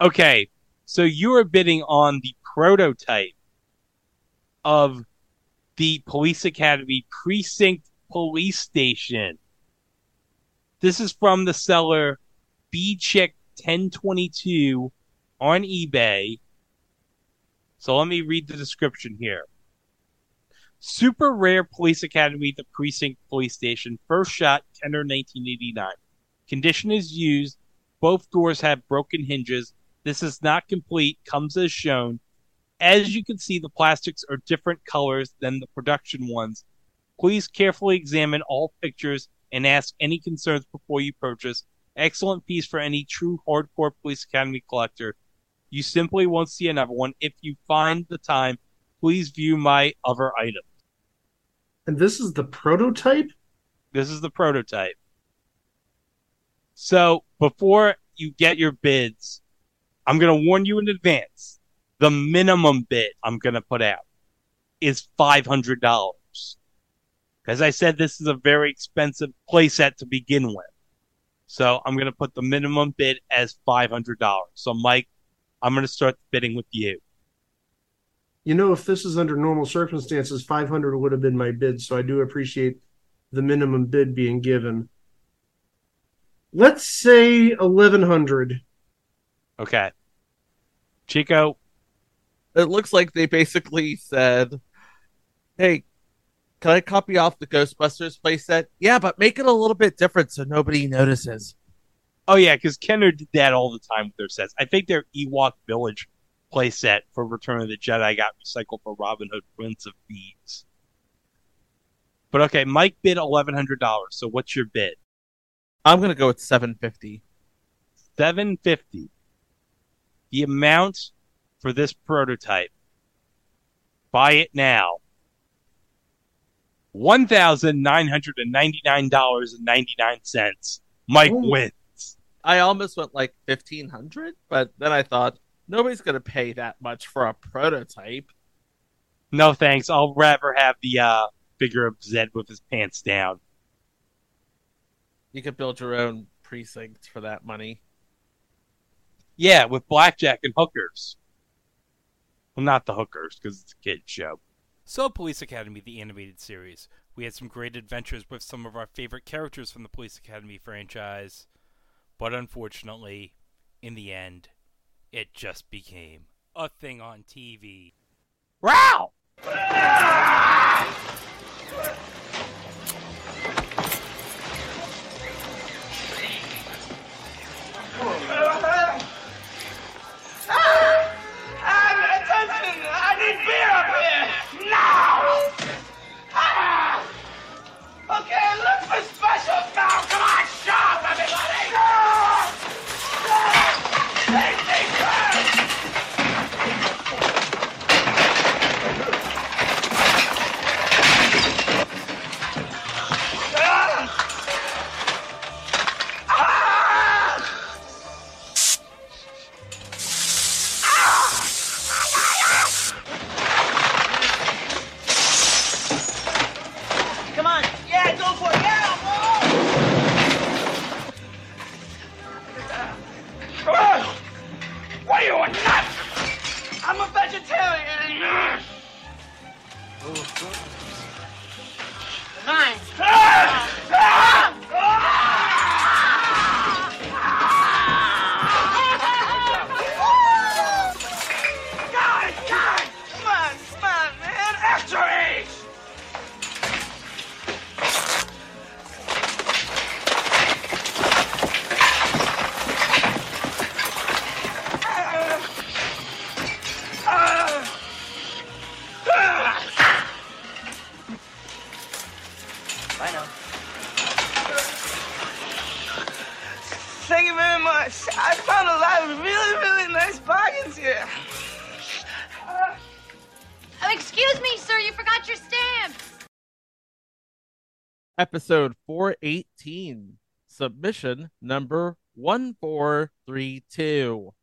Okay, so you are bidding on the prototype of the Police Academy Precinct Police Station. This is from the seller B Chick 1022 on eBay. So let me read the description here. Super rare Police Academy, the Precinct Police Station. First shot, Kenner 1989. Condition is used. Both doors have broken hinges. This is not complete, comes as shown. As you can see, the plastics are different colors than the production ones. Please carefully examine all pictures and ask any concerns before you purchase. Excellent piece for any true hardcore Police Academy collector. You simply won't see another one. If you find the time, please view my other items. And this is the prototype? This is the prototype. So before you get your bids, I'm going to warn you in advance. The minimum bid I'm going to put out is $500. As I said, this is a very expensive playset to begin with. So I'm going to put the minimum bid as $500. So, Mike, I'm going to start bidding with you. You know, if this is under normal circumstances, 500 would have been my bid. So I do appreciate the minimum bid being given. Let's say 1100. Okay. Chico, It looks like they basically said, "Hey, can I copy off the Ghostbusters playset? Yeah, but make it a little bit different so nobody notices." Oh yeah, because Kenner did that all the time with their sets. I think their Ewok Village playset for Return of the Jedi got recycled for Robin Hood Prince of Thieves. But okay, Mike bid eleven hundred dollars. So what's your bid? I'm gonna go with 750. Seven fifty. The amount for this prototype. Buy it now. $1,999.99. Mike Ooh. wins. I almost went like 1500 but then I thought nobody's going to pay that much for a prototype. No thanks. I'll rather have the uh, figure of Zed with his pants down. You could build your own precinct for that money. Yeah, with blackjack and hookers. Well, not the hookers because it's a kid show. So, Police Academy, the animated series. We had some great adventures with some of our favorite characters from the Police Academy franchise. But unfortunately, in the end, it just became a thing on TV. Wow! Episode 418, submission number 1432.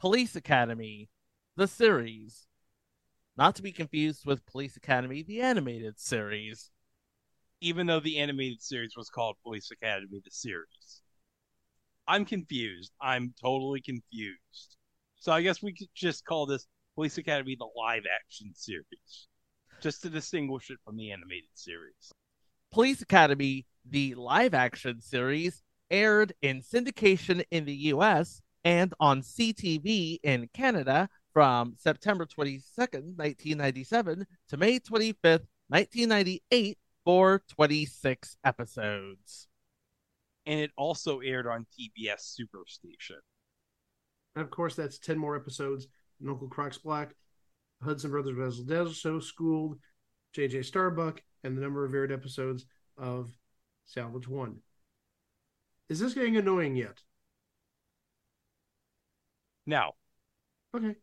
Police Academy, the series. Not to be confused with Police Academy, the animated series. Even though the animated series was called Police Academy, the series. I'm confused. I'm totally confused. So I guess we could just call this Police Academy the live action series. Just to distinguish it from the animated series. Police Academy, the live action series, aired in syndication in the US and on CTV in Canada from September 22nd, 1997 to May 25th, 1998 for 26 episodes. And it also aired on TBS Superstation. And of course, that's 10 more episodes. And Uncle Croc's Block, Hudson Brothers Razzle Dazzle Show, Schooled, JJ Starbuck, and the number of aired episodes of Salvage One. Is this getting annoying yet? Now, Okay.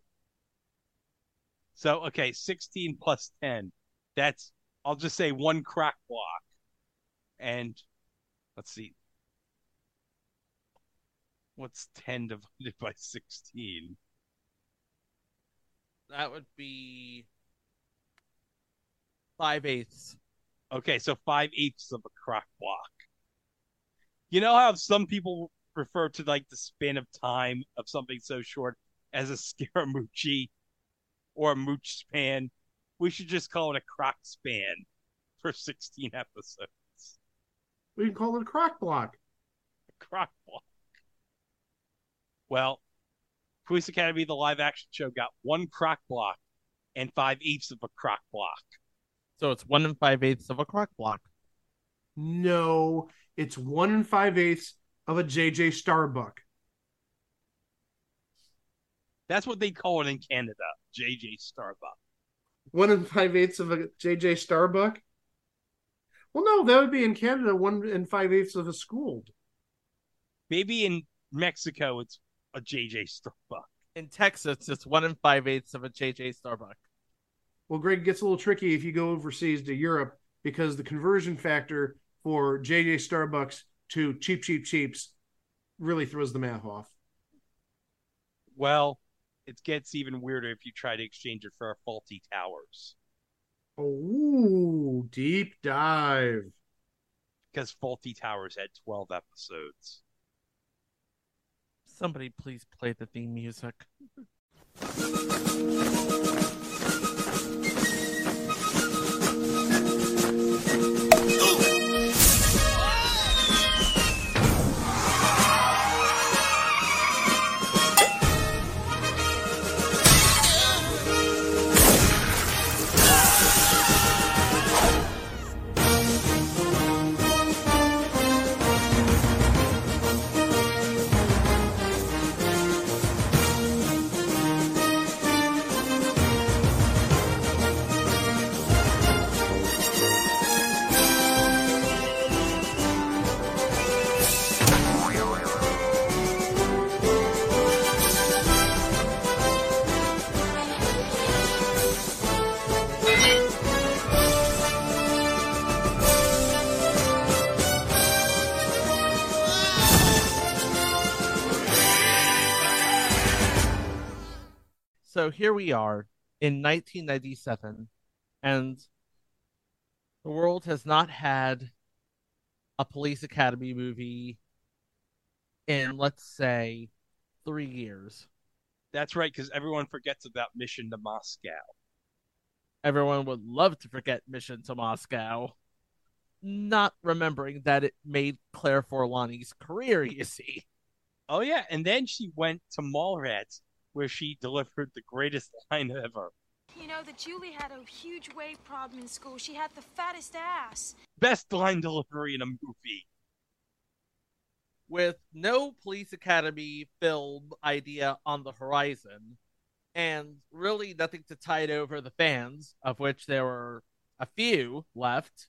so okay, 16 plus 10. That's I'll just say one croc block. And let's see. What's 10 divided by 16? That would be five eighths. Okay, so five eighths of a croc block. You know how some people refer to like the span of time of something so short as a scaramucci or a mooch span? We should just call it a croc span for 16 episodes. We can call it a croc block. Croc block. Well, Police Academy, the live action show, got one croc block and five eighths of a croc block. So it's one and five eighths of a croc block. No, it's one and five eighths of a JJ Starbuck. That's what they call it in Canada, JJ Starbuck. One and five eighths of a JJ Starbuck? Well, no, that would be in Canada, one and five eighths of a schooled. Maybe in Mexico it's a JJ Starbuck. In Texas, it's one and five eighths of a JJ Starbuck. Well, Greg, it gets a little tricky if you go overseas to Europe because the conversion factor for JJ Starbucks to cheap, cheap, cheaps really throws the math off. Well, it gets even weirder if you try to exchange it for a Fawlty Towers. Oh, deep dive. Because Fawlty Towers had 12 episodes. Somebody please play the theme music. So here we are in 1997, and the world has not had a police academy movie in, let's say, three years. That's right, because everyone forgets about Mission to Moscow. Everyone would love to forget Mission to Moscow, not remembering that it made Claire Forlani's career, you see. Oh, yeah, and then she went to Mallrats, where she delivered the greatest line ever. You know that Julie had a huge weight problem in school. She had the fattest ass. Best line delivery in a movie. With no police academy film idea on the horizon, and really nothing to tide over the fans, of which there were a few left,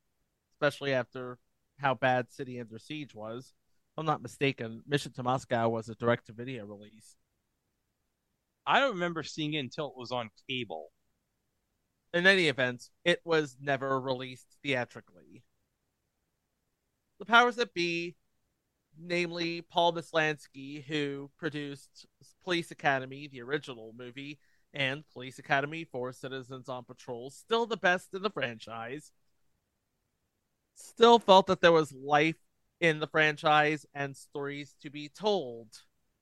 especially after how bad City Under Siege was. If I'm not mistaken, Mission to Moscow was a direct to video release. I don't remember seeing it until it was on cable. In any event, it was never released theatrically. The powers that be, namely Paul Maslansky, who produced Police Academy, the original movie, and Police Academy for Citizens on Patrol, still the best in the franchise, still felt that there was life in the franchise and stories to be told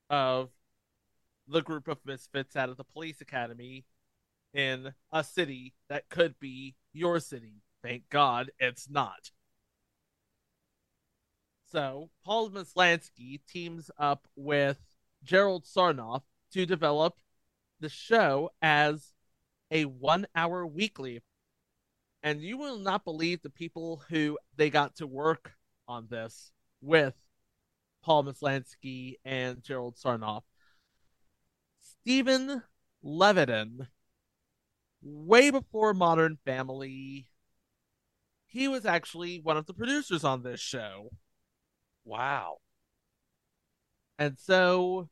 of the group of misfits out of the police academy in a city that could be your city. Thank God it's not. So, Paul Maslansky teams up with Gerald Sarnoff to develop the show as a one hour weekly. And you will not believe the people who they got to work on this with Paul Maslansky and Gerald Sarnoff. Steven Levitan, way before Modern Family, he was actually one of the producers on this show. Wow. And so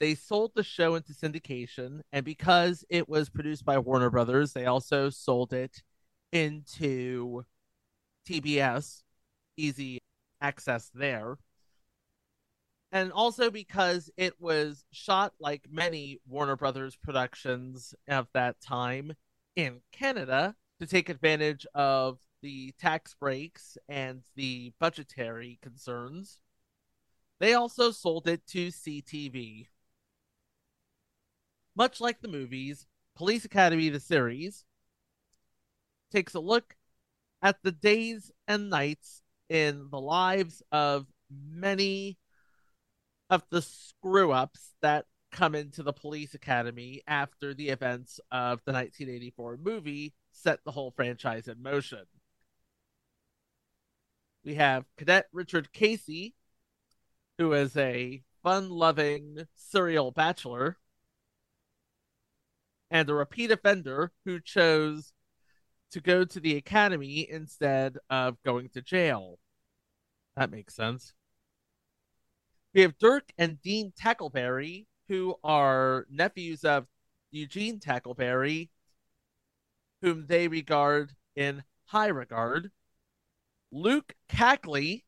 they sold the show into syndication, and because it was produced by Warner Brothers, they also sold it into TBS, easy access there and also because it was shot like many Warner Brothers productions of that time in Canada to take advantage of the tax breaks and the budgetary concerns. They also sold it to CTV. Much like the movies, Police Academy the series takes a look at the days and nights in the lives of many of the screw ups that come into the police academy after the events of the 1984 movie set the whole franchise in motion. We have Cadet Richard Casey, who is a fun loving serial bachelor, and a repeat offender who chose to go to the academy instead of going to jail. That makes sense. We have Dirk and Dean Tackleberry, who are nephews of Eugene Tackleberry, whom they regard in high regard. Luke Cackley,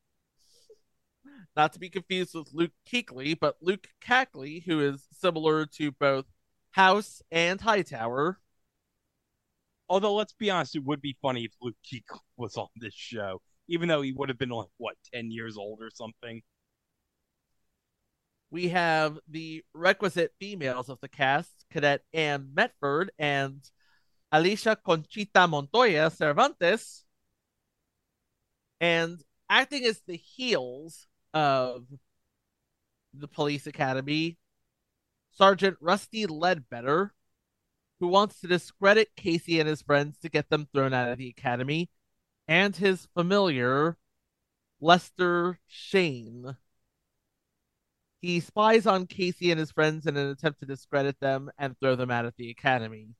not to be confused with Luke Kuechly, but Luke Cackley, who is similar to both House and Hightower. Although, let's be honest, it would be funny if Luke Kuechly was on this show, even though he would have been like what ten years old or something. We have the requisite females of the cast: Cadet Anne Medford and Alicia Conchita Montoya Cervantes, and acting as the heels of the police academy, Sergeant Rusty Ledbetter, who wants to discredit Casey and his friends to get them thrown out of the academy, and his familiar, Lester Shane. He spies on Casey and his friends in an attempt to discredit them and throw them out of the academy.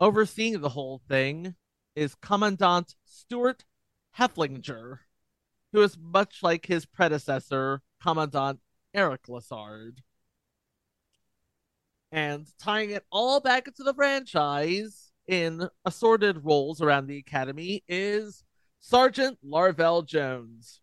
Overseeing the whole thing is Commandant Stuart Heflinger, who is much like his predecessor, Commandant Eric Lassard. And tying it all back into the franchise in assorted roles around the Academy is Sergeant Larvell Jones.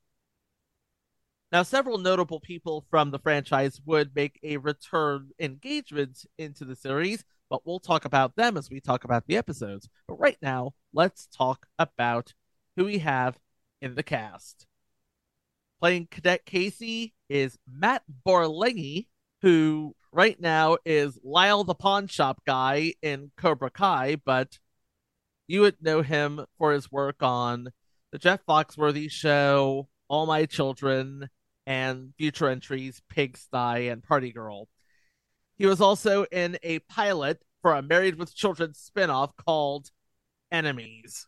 Now, several notable people from the franchise would make a return engagement into the series, but we'll talk about them as we talk about the episodes. But right now, let's talk about who we have in the cast. Playing Cadet Casey is Matt Borlenghi, who right now is Lyle the pawn shop guy in Cobra Kai, but you would know him for his work on the Jeff Foxworthy show, All My Children, and future entries Pigsty and Party Girl. He was also in a pilot for a Married with Children spinoff called Enemies.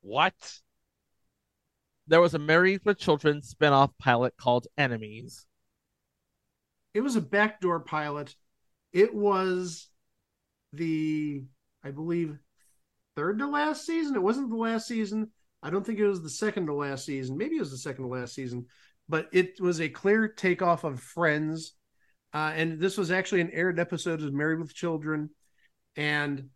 What? There was a Married with Children spinoff pilot called Enemies. It was a backdoor pilot. It was the, I believe, third to last season. It wasn't the last season. I don't think it was the second to last season. Maybe it was the second to last season, but it was a clear takeoff of Friends. Uh, and this was actually an aired episode of Married with Children. And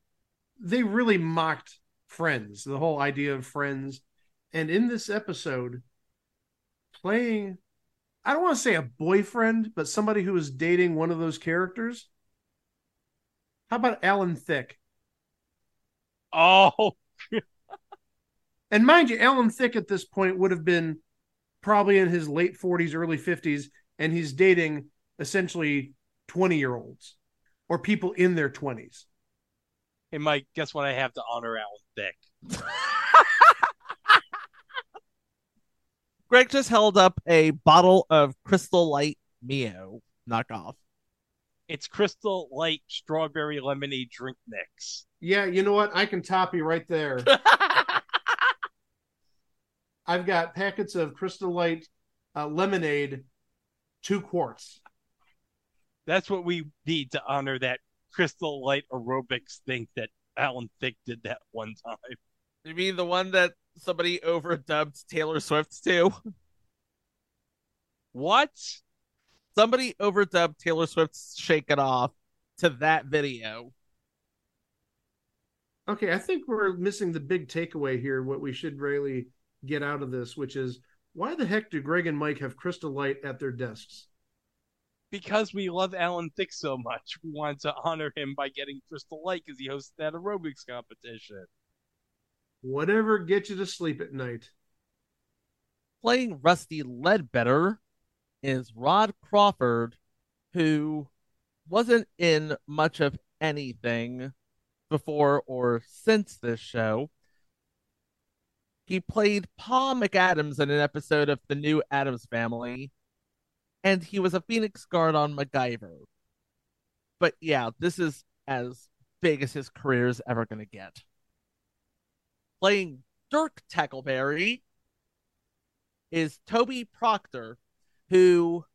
they really mocked Friends, the whole idea of Friends. And in this episode, playing, I don't want to say a boyfriend, but somebody who was dating one of those characters. How about Alan Thicke? Oh, And mind you, Alan Thicke at this point would have been probably in his late 40s, early 50s, and he's dating essentially 20 year olds or people in their 20s. hey Mike, guess what? I have to honor Alan Thicke. Greg just held up a bottle of Crystal Light Mio knockoff. It's Crystal Light Strawberry Lemonade Drink Mix. Yeah, you know what? I can top you right there. I've got packets of Crystal Light uh, lemonade, two quarts. That's what we need to honor that Crystal Light aerobics thing that Alan Thicke did that one time. You mean the one that somebody overdubbed Taylor Swift to? What? Somebody overdubbed Taylor Swift's Shake It Off to that video. Okay, I think we're missing the big takeaway here. What we should really get out of this, which is why the heck do Greg and Mike have Crystal Light at their desks? Because we love Alan Thicke so much, we wanted to honor him by getting Crystal Light because he hosted that aerobics competition. Whatever gets you to sleep at night. Playing Rusty Ledbetter is Rod Crawford, who wasn't in much of anything before or since this show. He played Paul McAdams in an episode of The New Addams Family, and he was a Phoenix Guard on MacGyver. But yeah, this is as big as his career is ever going to get. Playing Dirk Tackleberry is Toby Proctor, who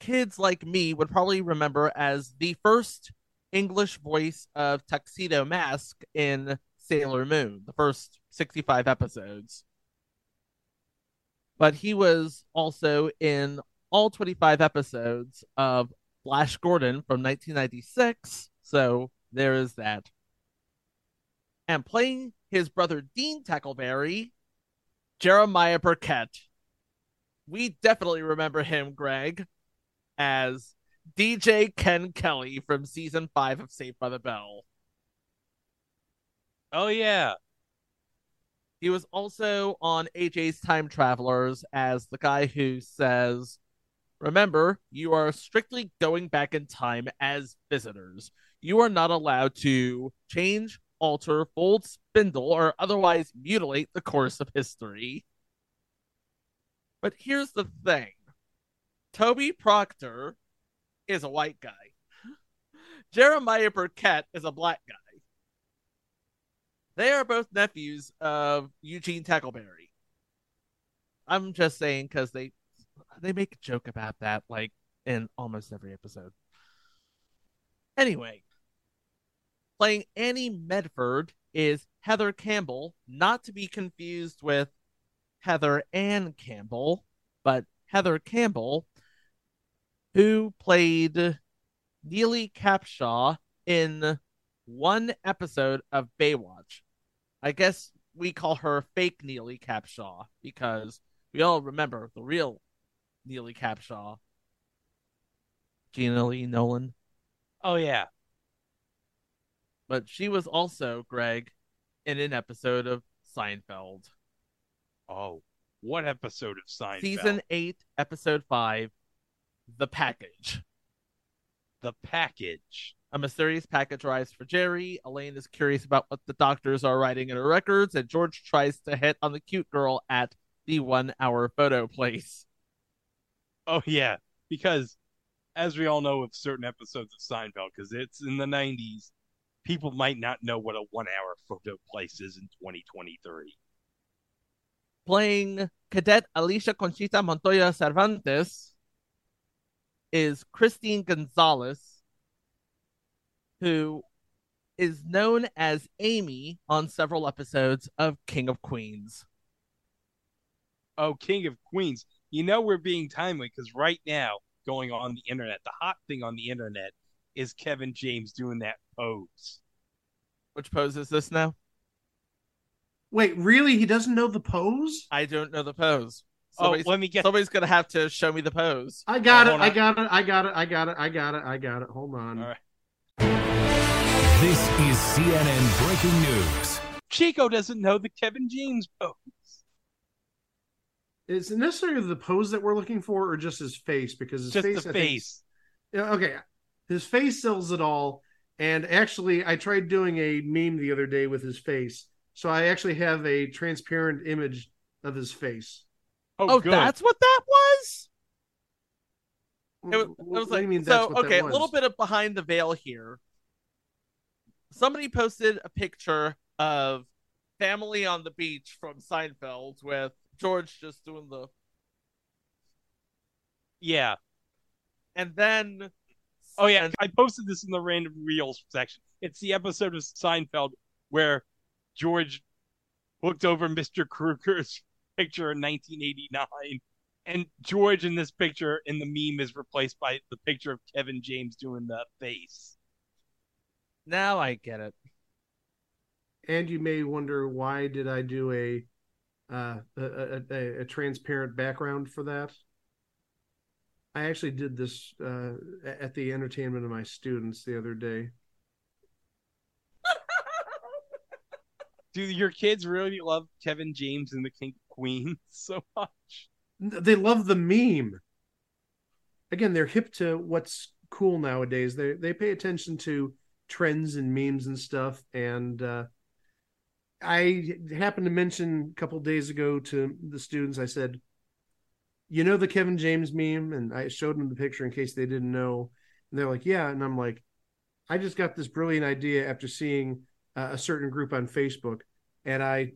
kids like me would probably remember as the first English voice of Tuxedo Mask in Sailor Moon, the first 65 episodes. But he was also in all 25 episodes of Flash Gordon from 1996. So there is that. And playing his brother Dean Tackleberry, Jeremiah Birkett. We definitely remember him, Greg, as DJ Ken Kelly from season five of Saved by the Bell. Oh yeah. He was also on AJ's Time Travelers as the guy who says, Remember, you are strictly going back in time as visitors. You are not allowed to change, alter, fold, spindle, or otherwise mutilate the course of history. But here's the thing Toby Proctor is a white guy, Jeremiah Birkett is a black guy. They are both nephews of Eugene Tackleberry. I'm just saying because they they make a joke about that like in almost every episode. Anyway, playing Annie Medford is Heather Campbell, not to be confused with Heather Ann Campbell, but Heather Campbell, who played Neely Capshaw in one episode of Baywatch. I guess we call her fake Neely Capshaw because we all remember the real Neely Capshaw. Gena Lee Nolin. Oh yeah. But she was also Greg in an episode of Seinfeld. Oh, what episode of Seinfeld? Season 8, episode 5, The Package. The Package. A mysterious package arrives for Jerry. Elaine is curious about what the doctors are writing in her records, and George tries to hit on the cute girl at the one hour photo place. Oh, yeah. Because, as we all know of certain episodes of Seinfeld, because it's in the 90s, people might not know what a one hour photo place is in 2023. Playing Cadet Alicia Conchita Montoya Cervantes is Christine Gonzalez, who is known as Amy on several episodes of King of Queens. Oh, King of Queens. You know we're being timely because right now, going on the internet, the hot thing on the internet is Kevin James doing that pose. Which pose is this now? Wait, really? He doesn't know the pose? I don't know the pose. Somebody's, oh, let me get. Somebody's gonna have to show me the pose. I got oh, it. I got it. I got it. I got it. I got it. I got it. Hold on. All right. This is CNN breaking news. Chico doesn't know the Kevin James pose. Is it necessarily the pose that we're looking for, or just his face? Because his just face, the I face. Think, okay, his face sells it all. And actually, I tried doing a meme the other day with his face, so I actually have a transparent image of his face. Oh, oh that's what that was. It was, it was like mean, so. Okay, a little bit of behind the veil here. Somebody posted a picture of family on the beach from Seinfeld with George just doing the. Yeah, and then. Oh yeah, and... I posted this in the random reels section. It's the episode of Seinfeld where George looked over Mr. Krueger's picture in 1989. And George in this picture in the meme is replaced by the picture of Kevin James doing the face. Now I get it. And you may wonder why did I do a uh, a, a, a, transparent background for that? I actually did this uh, at the entertainment of my students the other day. Do your kids really love Kevin James and the King Queen so much? They love the meme. Again, they're hip to what's cool nowadays. They they pay attention to trends and memes and stuff. And uh, I happened to mention a couple days ago to the students. I said, "You know the Kevin James meme," and I showed them the picture in case they didn't know. And they're like, "Yeah," and I'm like, "I just got this brilliant idea after seeing." uh, a certain group on Facebook, and I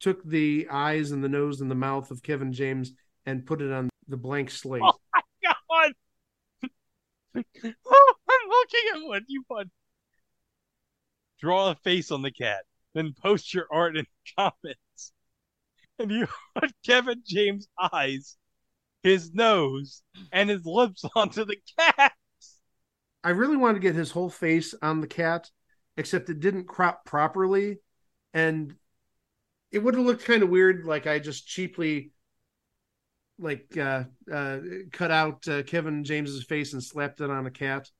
took the eyes and the nose and the mouth of Kevin James and put it on the blank slate. Oh my god! oh, I'm looking at what you put. Draw a face on the cat, then post your art in the comments. And you put Kevin James' eyes, his nose, and his lips onto the cat. I really wanted to get his whole face on the cat, except it didn't crop properly and it would have looked kind of weird like i just cheaply like uh, uh, cut out uh, Kevin James's face and slapped it on a cat.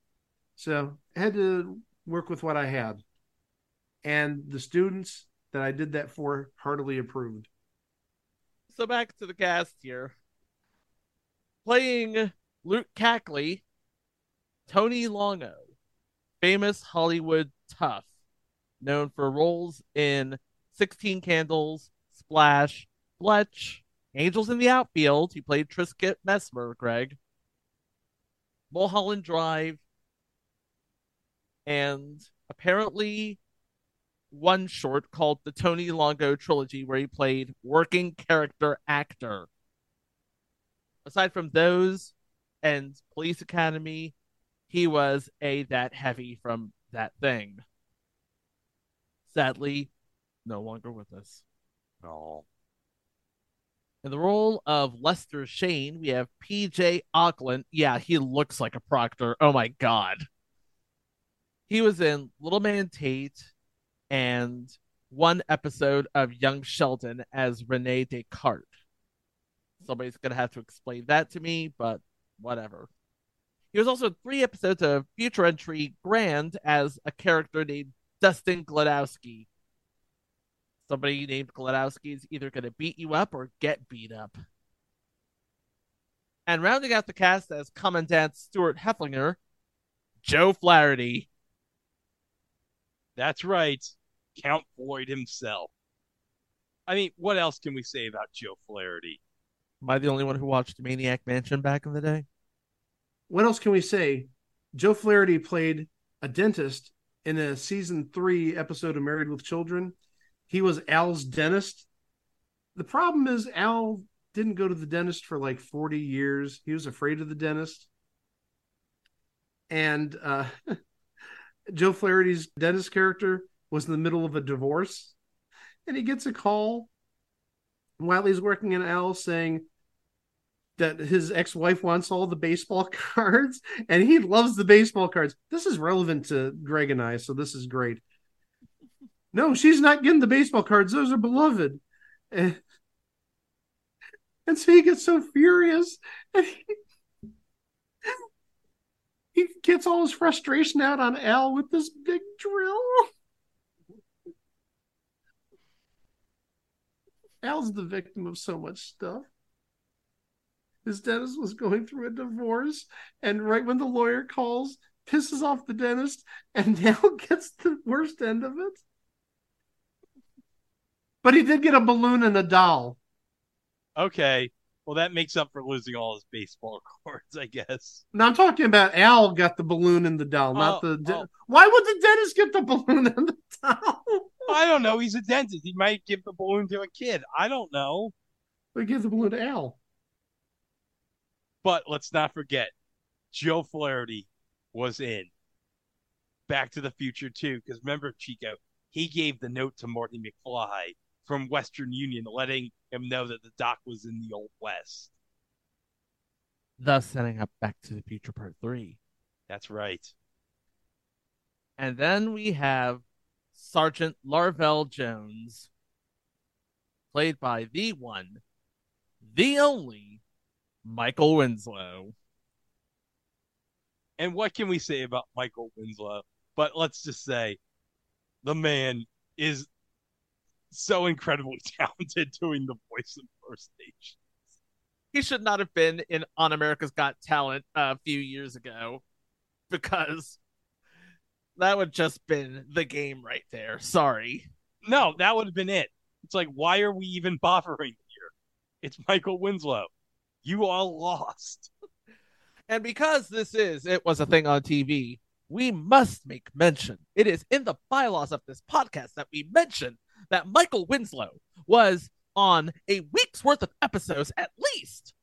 So I had to work with what I had, and the students that I did that for heartily approved. So back to the cast here. Playing Luke Cackley, Tony Longo, famous Hollywood tough, known for roles in 16 Candles, Splash, Fletch, Angels in the Outfield. He played Trisket Mesmer, Greg. Mulholland Drive, and apparently one short called the Tony Longo Trilogy, where he played working character actor. Aside from those and Police Academy, he was a that heavy from that thing. Sadly, no longer with us. No. In the role of Lester Shane, we have PJ Ochlan. Yeah, he looks like a proctor. Oh my god. He was in Little Man Tate and one episode of Young Sheldon as Rene Descartes. Somebody's going to have to explain that to me, but whatever. He was also three episodes of Future Entry Grand as a character named Dustin Gladowski. Somebody named Gladowski is either going to beat you up or get beat up. And rounding out the cast as Commandant Stuart Heflinger, Joe Flaherty. That's right. Count Floyd himself. I mean, what else can we say about Joe Flaherty? Am I the only one who watched Maniac Mansion back in the day? What else can we say? Joe Flaherty played a dentist in a season three episode of Married with Children. He was Al's dentist. The problem is Al didn't go to the dentist for like 40 years. He was afraid of the dentist. And uh, Joe Flaherty's dentist character was in the middle of a divorce. And he gets a call while he's working in Al saying that his ex-wife wants all the baseball cards and he loves the baseball cards. This is relevant to Greg and I, so this is great. No, she's not getting the baseball cards. Those are beloved. And, and so he gets so furious and he, he gets all his frustration out on Al with this big drill. Al's the victim of so much stuff. His dentist was going through a divorce, and right when the lawyer calls, pisses off the dentist, and now gets the worst end of it. But he did get a balloon and a doll. Okay. Well, that makes up for losing all his baseball cards, I guess. Now I'm talking about Al got the balloon and the doll, not Oh, the. Oh. De- oh. Why would the dentist get the balloon and the doll? I don't know. He's a dentist. He might give the balloon to a kid. I don't know. We give the balloon to Al. But let's not forget, Joe Flaherty was in Back to the Future too. Because remember, Chico, he gave the note to Marty McFly from Western Union, letting him know that the doc was in the Old West. Thus setting up Back to the Future Part 3. That's right. And then we have Sergeant Larvell Jones, played by the one, the only Michael Winslow. And what can we say about Michael Winslow? But let's just say the man is so incredibly talented doing the voice impersonation. He should not have been in On America's Got Talent uh, a few years ago because that would just been the game right there. Sorry. No, that would have been it. It's like, why are we even bothering here? It's Michael Winslow. You all lost. And because this is It Was a Thing on TV, we must make mention. It is in the bylaws of this podcast that we mention that Michael Winslow was on a week's worth of episodes at least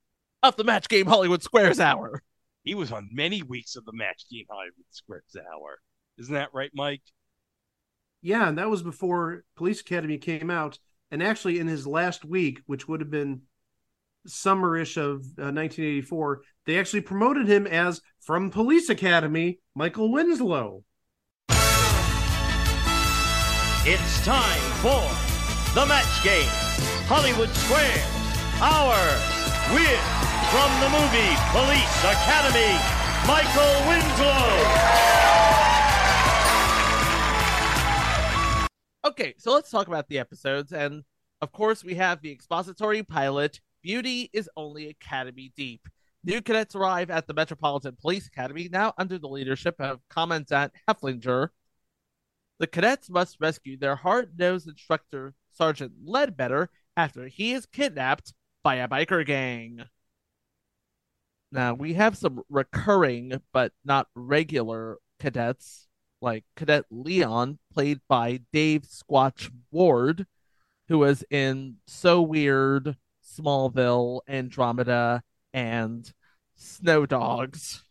of the Match Game Hollywood Squares Hour. He was on many weeks of the Match Game Hollywood Squares Hour. Isn't that right, Mike? Yeah, and that was before Police Academy came out. And actually, in his last week, which would have been summerish of uh, 1984, they actually promoted him as from Police Academy, Michael Winslow. It's time for the match game. Hollywood Squares, our with, from the movie Police Academy, Michael Winslow. Okay, so let's talk about the episodes. And of course, we have the expository pilot Beauty is Only Academy Deep. New cadets arrive at the Metropolitan Police Academy, now under the leadership of Commandant Hefflinger. The cadets must rescue their hard nosed instructor, Sergeant Ledbetter, after he is kidnapped by a biker gang. Now, we have some recurring but not regular cadets, like Cadet Leon, played by Dave Squatch Ward, who was in So Weird, Smallville, Andromeda, and Snow Dogs.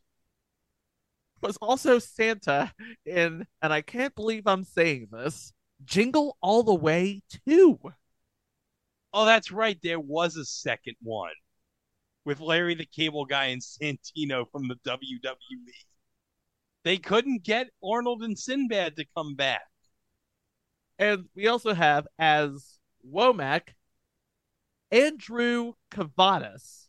Was also Santa in, and I can't believe I'm saying this, Jingle All the Way 2. Oh, that's right. There was a second one with Larry the Cable Guy and Santino from the WWE. They couldn't get Arnold and Sinbad to come back. And we also have as Womack Andrew Kavadas,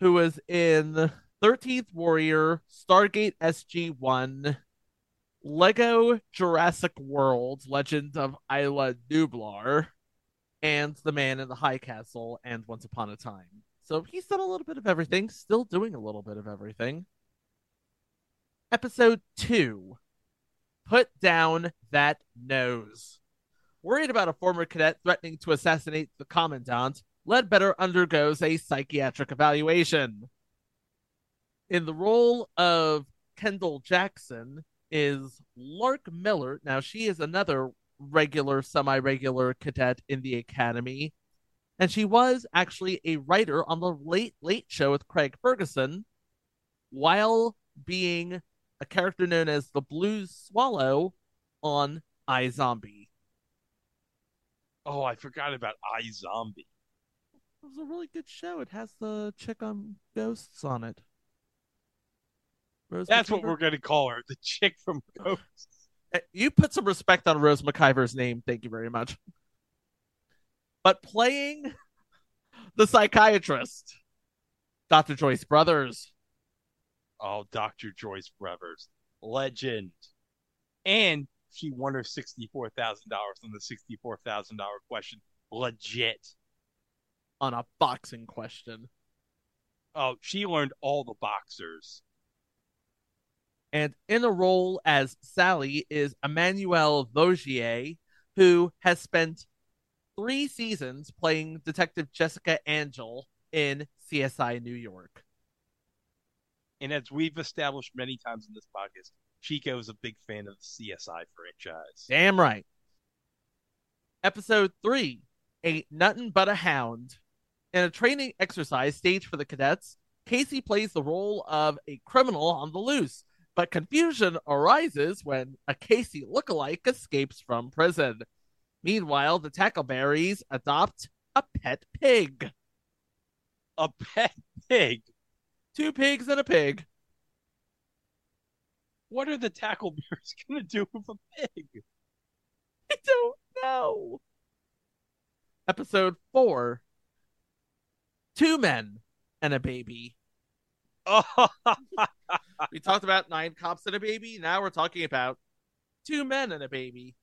who was in 13th Warrior, Stargate SG 1, Lego Jurassic World, Legend of Isla Nublar, and The Man in the High Castle, and Once Upon a Time. So he's done a little bit of everything, still doing a little bit of everything. Episode 2 Put Down That Nose. Worried about a former cadet threatening to assassinate the commandant, Ledbetter undergoes a psychiatric evaluation. In the role of Kendall Jackson is Lark Miller. Now, she is another regular, semi regular cadet in the academy. And she was actually a writer on the Late Late Show with Craig Ferguson while being a character known as the Blues Swallow on iZombie. Oh, I forgot about iZombie. It was a really good show. It has the chick on ghosts on it. Rose That's McIver? what we're going to call her, the chick from Ghosts. Uh, you put some respect on Rose McIver's name. Thank you very much. But playing the psychiatrist, Dr. Joyce Brothers. Oh, Dr. Joyce Brothers. Legend. And she won her $64,000 on the $64,000 question. Legit. On a boxing question. Oh, she learned all the boxers. And in a role as Sally is Emmanuelle Vaugier, who has spent three seasons playing Detective Jessica Angel in CSI New York. And as we've established many times in this podcast, Chico is a big fan of the CSI franchise. Damn right. Episode 3 Ain't Nothing But a Hound. In a training exercise staged for the cadets, Casey plays the role of a criminal on the loose, but confusion arises when a Casey lookalike escapes from prison. Meanwhile, the Tackleberries adopt a pet pig. A pet pig? Two pigs and a pig. What are the Tackleberries going to do with a pig? I don't know. Episode 4 Two men and a baby. Oh. we talked about nine cops and a baby. Now we're talking about two men and a baby.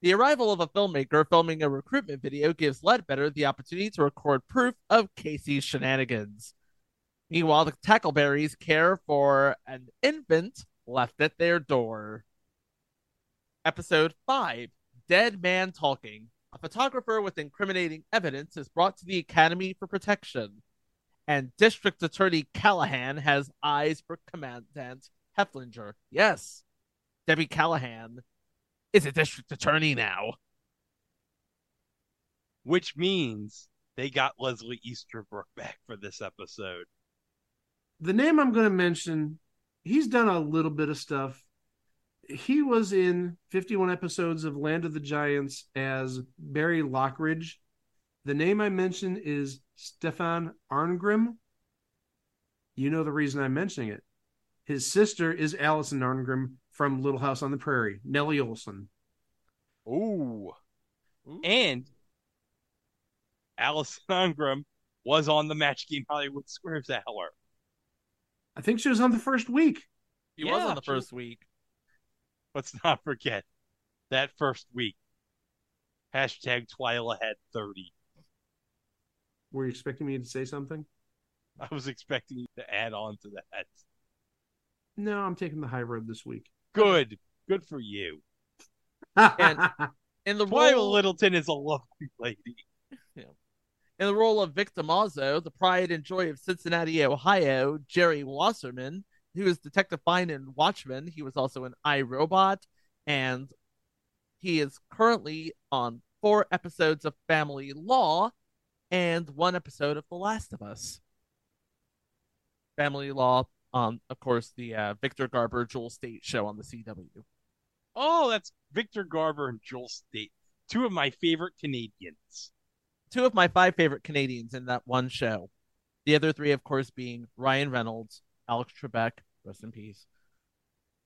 The arrival of a filmmaker filming a recruitment video gives Ledbetter the opportunity to record proof of Casey's shenanigans. Meanwhile, the Tackleberries care for an infant left at their door. Episode 5 Dead Man Talking. A photographer with incriminating evidence is brought to the Academy for protection, and District Attorney Callahan has eyes for Commandant Hefflinger. Yes, Debbie Callahan is a district attorney now. Which means they got Leslie Easterbrook back for this episode. The name I'm going to mention, he's done a little bit of stuff. He was in 51 episodes of Land of the Giants as Barry Lockridge. The name I mentioned is Stefan Arngrim. You know the reason I'm mentioning it. His sister is Alison Arngrim from Little House on the Prairie, Nellie Oleson. Ooh. Ooh. And Alison Arngrim was on the Match Game Hollywood Squares Hour. I think she was on the first week. He was on the first week. Let's not forget that first week. Hashtag Twyla had 30. Were you expecting me to say something? I was expecting you to add on to that. No, I'm taking the high road this week. Good. Good for you. And in the Twyla role, Littleton is a lovely lady. in the role of Vic Damaso, the pride and joy of Cincinnati, Ohio, Jerry Wasserman, who is Detective Fine in Watchmen. He was also in iRobot, and he is currently on four episodes of Family Law and one episode of The Last of Us. Family Law on, of course, the uh, Victor Garber Jewel Staite show on the CW. Oh, that's Victor Garber and Jewel Staite. Two of my favorite Canadians. Two of my five favorite Canadians in that one show. The other three, of course, being Ryan Reynolds, Alex Trebek, rest in peace,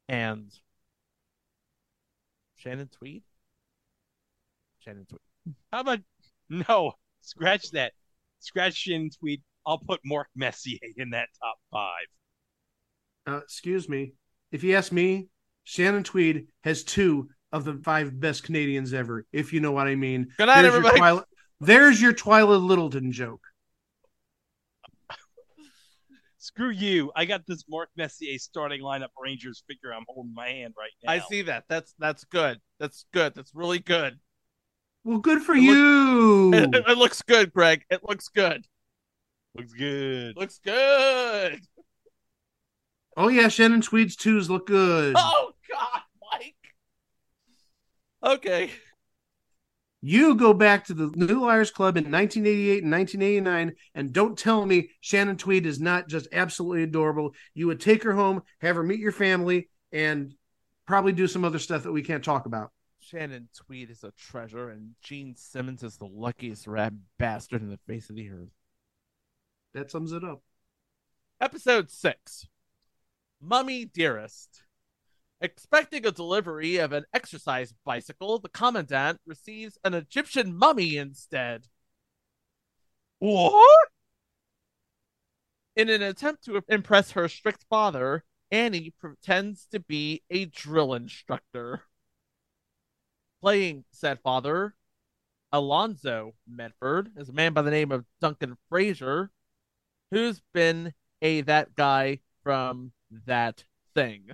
and Shannon Tweed. Shannon Tweed. How about no? Scratch that. Scratch Shannon Tweed. I'll put Mark Messier in that top five. Uh, excuse me. If you ask me, Shannon Tweed has two of the five best Canadians ever, if you know what I mean. Good night, There's your everybody. Twyla- there's your Twyla Littleton joke. Screw you. I got this Mark Messier starting lineup Rangers figure I'm holding my hand right now. I see that. That's that's good. That's good. That's really good. Well, good for It look- you. It, it looks good, Greg. It looks good. Looks good. Looks good. oh yeah, Shannon Tweed's twos look good. Oh God, Mike. Okay. You go back to the New Liars Club in 1988 and 1989, and don't tell me Shannon Tweed is not just absolutely adorable. You would take her home, have her meet your family, and probably do some other stuff that we can't talk about. Shannon Tweed is a treasure, and Gene Simmons is the luckiest rat bastard in the face of the earth. That sums it up. Episode 6 Mummy Dearest. Expecting a delivery of an exercise bicycle, the commandant receives an Egyptian mummy instead. What? In an attempt to impress her strict father, Annie pretends to be a drill instructor. Playing said father, Alonzo Medford, is a man by the name of Duncan Fraser, who's been a that guy from that thing.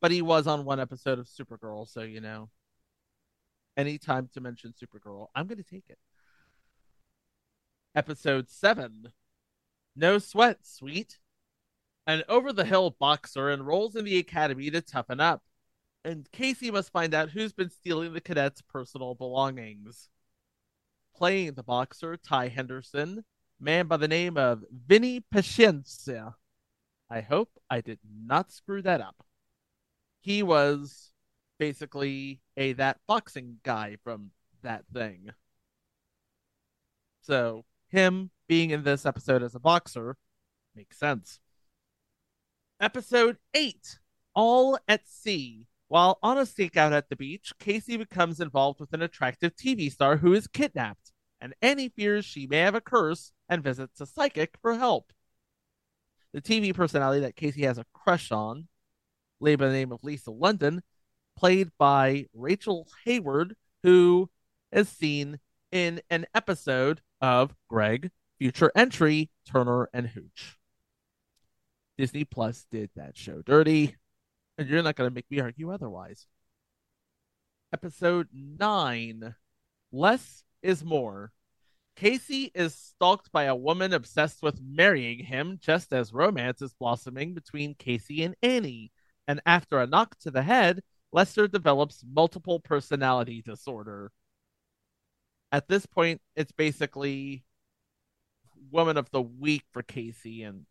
But he was on one episode of Supergirl, so you know. Anytime to mention Supergirl, I'm going to take it. Episode 7 No Sweat, Sweet. An over the hill boxer enrolls in the academy to toughen up, and Casey must find out who's been stealing the cadet's personal belongings. Playing the boxer, Ty Henderson, man by the name of Vinny Paciencia. I hope I did not screw that up. He was basically a that boxing guy from that thing. So him being in this episode as a boxer makes sense. Episode 8 All at Sea. While on a stakeout at the beach, Casey becomes involved with an attractive TV star who is kidnapped, and Annie fears she may have a curse and visits a psychic for help. The TV personality that Casey has a crush on, laid by the name of Lisa London, played by Rachel Hayward, who is seen in an episode of Greg Future Entry Turner and Hooch. Disney Plus did that show dirty, and you're not going to make me argue otherwise. Episode 9 Less is More. Casey is stalked by a woman obsessed with marrying him just as romance is blossoming between Casey and Annie. And after a knock to the head, Lester develops multiple personality disorder. At this point, it's basically woman of the week for Casey. And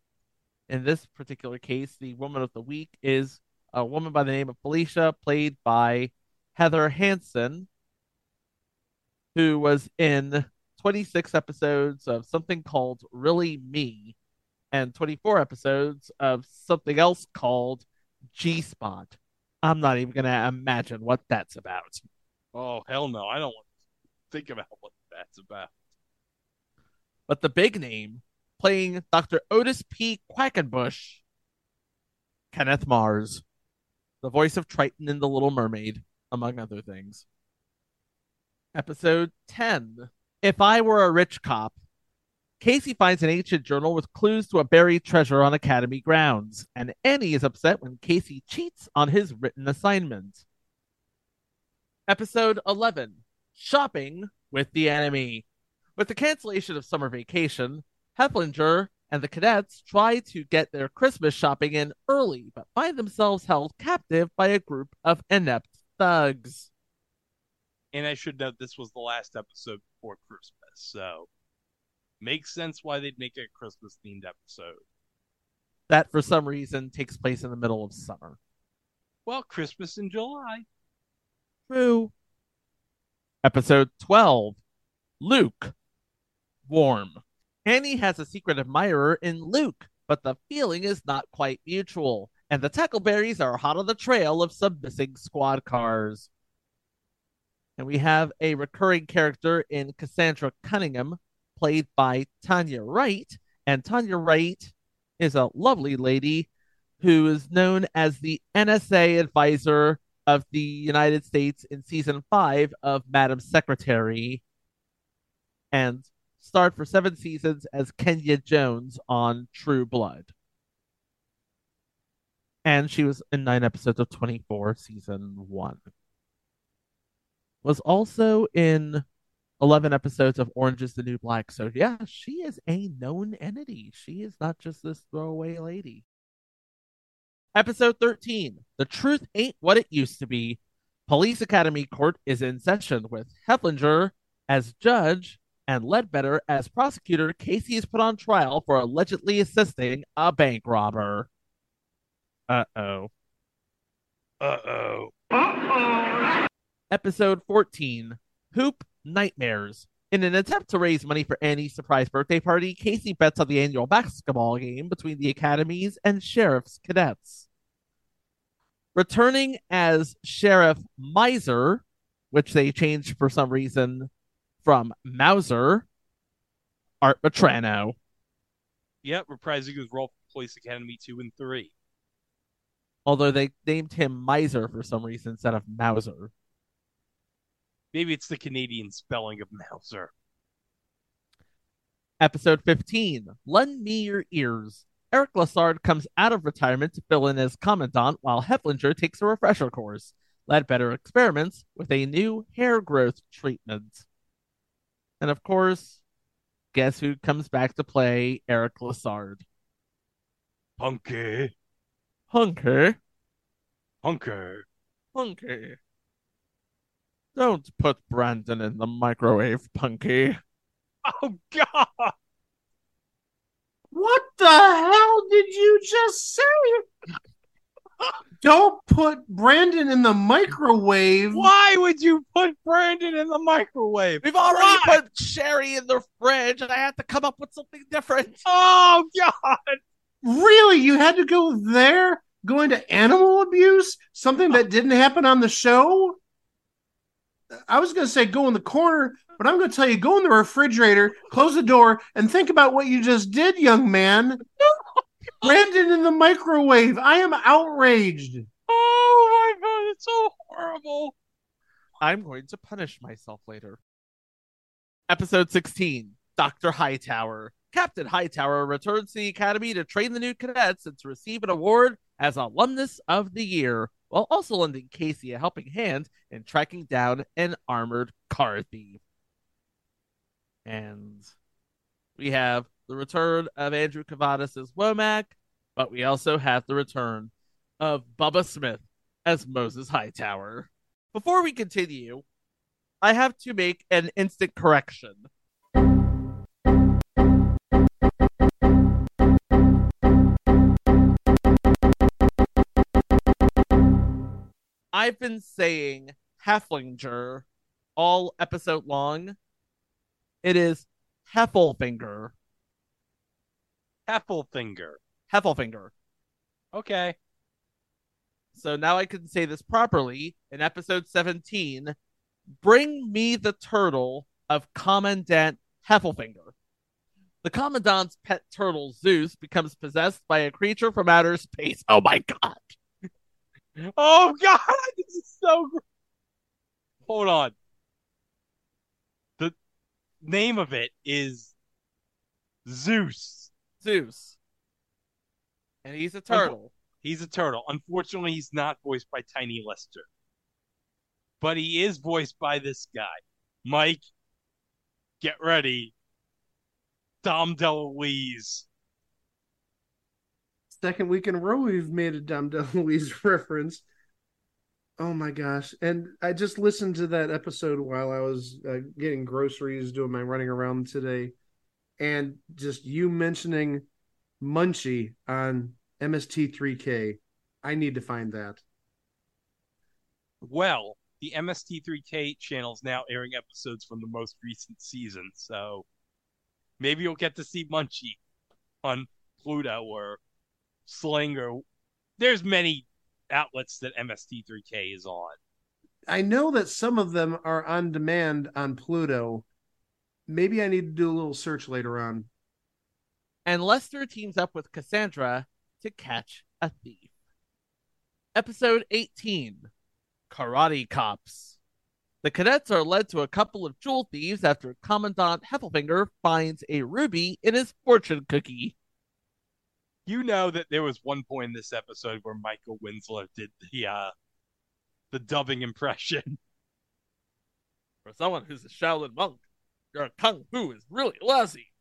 in this particular case, the woman of the week is a woman by the name of Felicia, played by Heather Hansen, who was in 26 episodes of something called Really Me and 24 episodes of something else called G Spot. I'm not even going to imagine what that's about. Oh hell no! I don't want to think about what that's about. But the big name, playing Dr. Otis P. Quackenbush, Kenneth Mars, the voice of Triton in The Little Mermaid, among other things. Episode 10 If I Were a Rich Cop, Casey finds an ancient journal with clues to a buried treasure on Academy grounds, and Annie is upset when Casey cheats on his written assignment. Episode 11 Shopping with the Enemy. With the cancellation of summer vacation, Heflinger and the cadets try to get their Christmas shopping in early, but find themselves held captive by a group of inept thugs. And I should note this was the last episode before Christmas, so makes sense why they'd make a Christmas themed episode. That, for some reason, takes place in the middle of summer. Well, Christmas in July. True. Episode 12 Luke. Warm. Annie has a secret admirer in Luke, but the feeling is not quite mutual, and the Tackleberries are hot on the trail of some missing squad cars. And we have a recurring character in Cassandra Cunningham, played by Tanya Wright. And Tanya Wright is a lovely lady who is known as the NSA advisor of the United States in season five of Madam Secretary and starred for seven seasons as Kenya Jones on True Blood. And she was in nine episodes of 24 season one. Was also in 11 episodes of Orange is the New Black. So, yeah, she is a known entity. She is not just this throwaway lady. Episode 13 The Truth Ain't What It Used to Be. Police Academy Court is in session with Heflinger as judge and Ledbetter as prosecutor. Casey is put on trial for allegedly assisting a bank robber. Uh oh. Uh oh. Uh-oh. Episode 14 Hoop Nightmares. In an attempt to raise money for Annie's surprise birthday party, Casey bets on the annual basketball game between the academies and sheriff's cadets. Returning as Sheriff Miser, which they changed for some reason from Mauser, Art Metrano. Yep, reprising his role for Police Academy 2 and 3. Although they named him Miser for some reason instead of Mauser. Maybe it's the Canadian spelling of Mauser. Episode 15 Lend Me Your Ears. Eric Lassard comes out of retirement to fill in as commandant while Heflinger takes a refresher course. Ledbetter experiments with a new hair growth treatment. And of course, guess who comes back to play Eric Lassard? Punky. Hunker. Hunker. Punky. Don't put Brandon in the microwave, Punky. Oh, God. What the hell did you just say? Don't put Brandon in the microwave. Why would you put Brandon in the microwave? We've already Why? put Sherry in the fridge, and I had to come up with something different. Oh, God. Really? You had to go there? Going to animal abuse? Something that didn't happen on the show? I was going to say go in the corner, but I'm going to tell you go in the refrigerator, close the door, and think about what you just did, young man. Brandon in the microwave. I am outraged. Oh, my God. It's so horrible. I'm going to punish myself later. Episode 16 Dr. Hightower. Captain Hightower returns to the Academy to train the new cadets and to receive an award as Alumnus of the Year, while also lending Casey a helping hand in tracking down an armored car thief. And we have the return of Andrew Kavadas as Womack, but we also have the return of Bubba Smith as Moses Hightower. Before we continue, I have to make an instant correction. I've been saying Hefflinger all episode long. It is Heffelfinger. Heffelfinger. Heffelfinger. Okay. So now I can say this properly. In episode 17, bring me the turtle of Commandant Heffelfinger. The Commandant's pet turtle, Zeus, becomes possessed by a creature from outer space. Oh my god. Oh god, this is so great. Hold on. The name of it is Zeus. Zeus. And he's a turtle. He's a turtle. Unfortunately, he's not voiced by Tiny Lester, But he is voiced by this guy. Mike, get ready. Dom DeLuise. Second week in a row, we've made a Dom DeLuise reference. Oh my gosh. And I just listened to that episode while I was uh, getting groceries, doing my running around today. And just you mentioning Munchie on MST3K. I need to find that. Well, the MST3K channel is now airing episodes from the most recent season, so maybe you'll get to see Munchie on Pluto or Slinger. There's many outlets that MST3K is on. I know that some of them are on demand on Pluto. Maybe I need to do a little search later on. And Lester teams up with Cassandra to catch a thief. Episode 18 Karate Cops. The cadets are led to a couple of jewel thieves after Commandant Heffelfinger finds a ruby in his fortune cookie. You know that there was one point in this episode where Michael Winslow did the uh the dubbing impression. For someone who's a Shaolin monk, your kung fu is really lousy.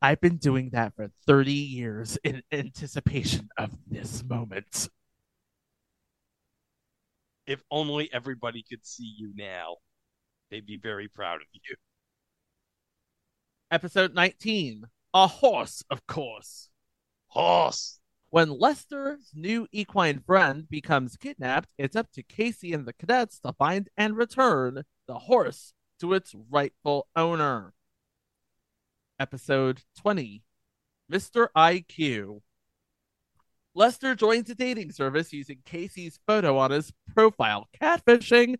I've been doing that for 30 years in anticipation of this moment. If only everybody could see you now. They'd be very proud of you. Episode 19 A Horse, of course. Horse! When Lester's new equine friend becomes kidnapped, it's up to Casey and the cadets to find and return the horse to its rightful owner. Episode 20 Mr. IQ. Lester joins a dating service using Casey's photo on his profile. Catfishing.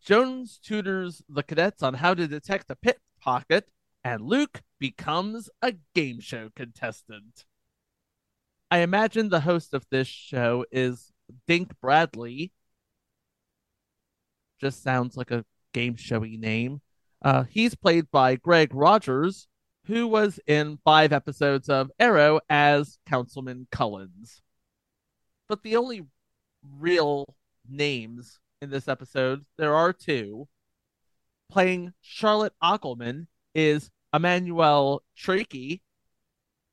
Jones tutors the cadets on how to detect a pickpocket, and Luke becomes a game show contestant. I imagine the host of this show is Dink Bradley. Just sounds like a game showy name. Uh, he's played by Greg Rogers, who was in five episodes of Arrow as Councilman Cullens. But the only real names in this episode, there are two. Playing Charlotte Ockelman is Emmanuelle Chriqui.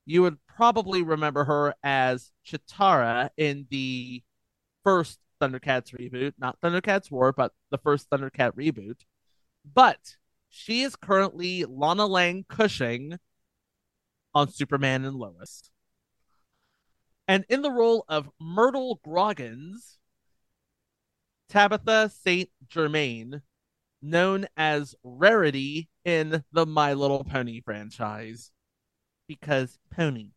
You would probably remember her as Cheetara in the first Thundercats reboot, not Thundercats Roar, but the first Thundercat reboot. But she is currently Lana Lang Cushing on Superman and Lois. And in the role of Myrtle Groggins, Tabitha St. Germain, known as Rarity in the My Little Pony franchise. Because pony.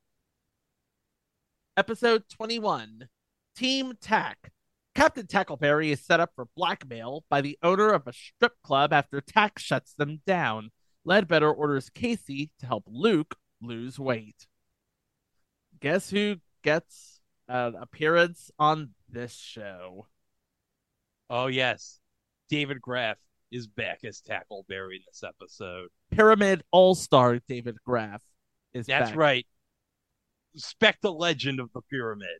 Episode 21 Team Tack. Captain Tackleberry is set up for blackmail by the owner of a strip club after Tack shuts them down. Ledbetter orders Casey to help Luke lose weight. Guess who gets an appearance on this show? Oh yes, David Graf is back as Tackleberry in this episode. Pyramid All Star David Graf is That's back. right. Spec the legend of the pyramid.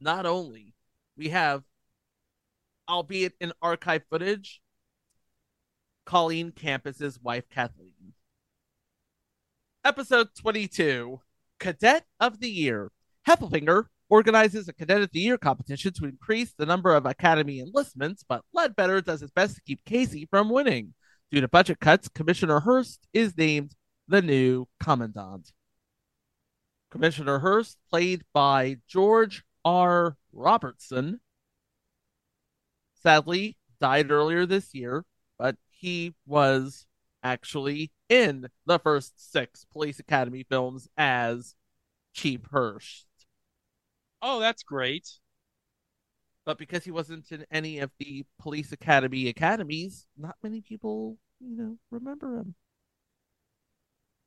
Not only we have, albeit in archive footage, Colleen Campus's wife Kathleen. Episode 22 Cadet of the Year. Heffelfinger organizes a Cadet of the Year competition to increase the number of Academy enlistments, but Ledbetter does his best to keep Casey from winning. Due to budget cuts, Commissioner Hurst is named the new Commandant. Commissioner Hurst, played by George R. Robertson, sadly died earlier this year, but he was actually in the first six Police Academy films as Chief Hurst. Oh, that's great. But because he wasn't in any of the Police Academy academies, not many people, you know, remember him.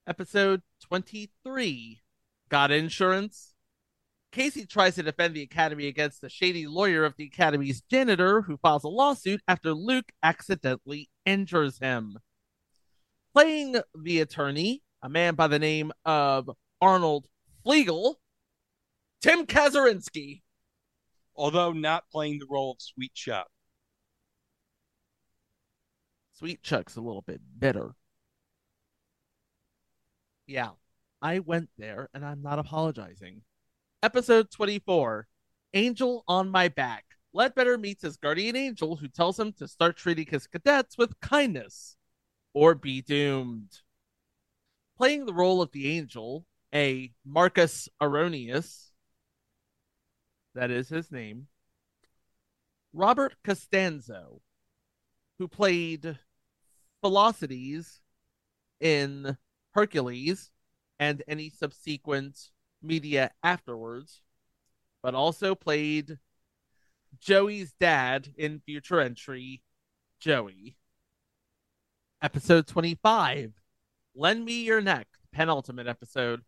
Episode 23 Got insurance? Casey tries to defend the Academy against the shady lawyer of the Academy's janitor who files a lawsuit after Luke accidentally injures him. Playing the attorney, a man by the name of Arnold Flegel, Tim Kazurinsky. Although not playing the role of Sweet Chuck. Sweet Chuck's a little bit bitter. Yeah, I went there and I'm not apologizing. Episode 24 Angel on My Back. Ledbetter meets his guardian angel who tells him to start treating his cadets with kindness or be doomed. Playing the role of the angel, a Marcus Aronius, that is his name, Robert Costanzo, who played Philoctetes in Hercules and any subsequent media afterwards, but also played Joey's dad in future entry Joey. Episode 25 Lend Me Your Neck, penultimate episode.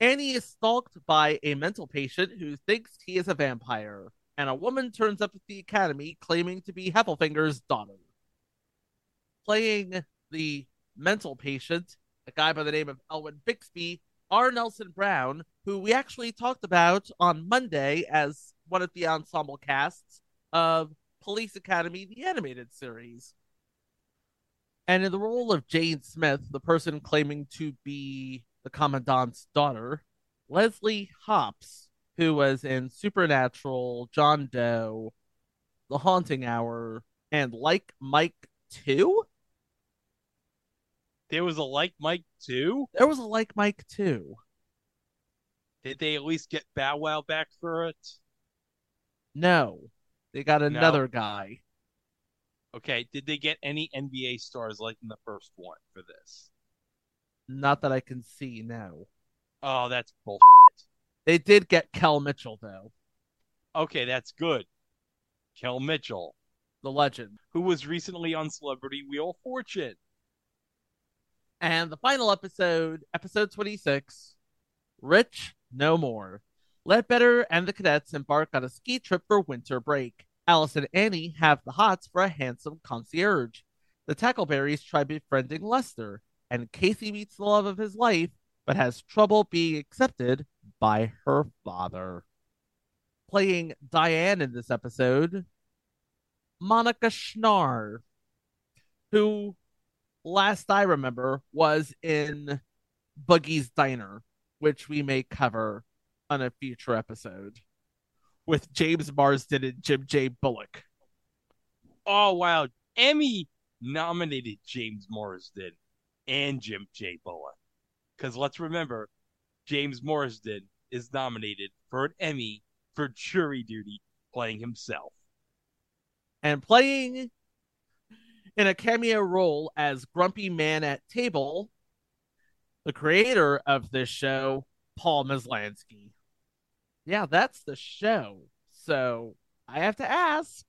Annie is stalked by a mental patient who thinks he is a vampire, and a woman turns up at the academy claiming to be Heffelfinger's daughter. Playing the mental patient, a guy by the name of Elwin Bixby, R. Nelson Brown, who we actually talked about on Monday as one of the ensemble casts of Police Academy, the animated series. And in the role of Jane Smith, the person claiming to be the Commandant's daughter, Leslie Hops, who was in Supernatural, John Doe, The Haunting Hour, and Like Mike 2? There was a Like Mike 2? There was a Like Mike 2. Did they at least get Bow Wow back for it? No. They got another no. guy. Okay, did they get any NBA stars like in the first one for this? Not that I can see, no. Oh, that's bullshit. They did get Kel Mitchell, though. Okay, that's good. Kel Mitchell. The legend. Who was recently on Celebrity Wheel of Fortune. And the final episode, episode 26 Rich No More. Ledbetter and the cadets embark on a ski trip for winter break. Alice and Annie have the hots for a handsome concierge. The Tackleberries try befriending Lester, and Casey meets the love of his life, but has trouble being accepted by her father. Playing Diane in this episode, Monica Schnarr, who, last I remember, was in Boogies Diner, which we may cover on a future episode with James Marsden and Jim J. Bullock. Oh wow, Emmy nominated James Marsden and Jim J. Bullock. Because let's remember, James Marsden is nominated for an Emmy for jury duty playing himself. And playing in a cameo role as Grumpy Man at Table, the creator of this show, Paul Maslansky yeah, that's the show. So I have to ask,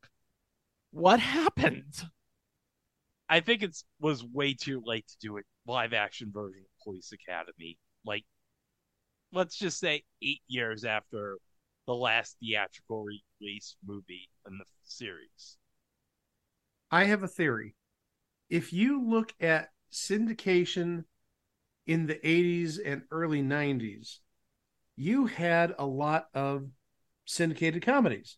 what happened? I think it was way too late to do a live action version of Police Academy. Like, let's just say eight years after the last theatrical release movie in the series. I have a theory. If you look at syndication in the 80s and early 90s, you had a lot of syndicated comedies.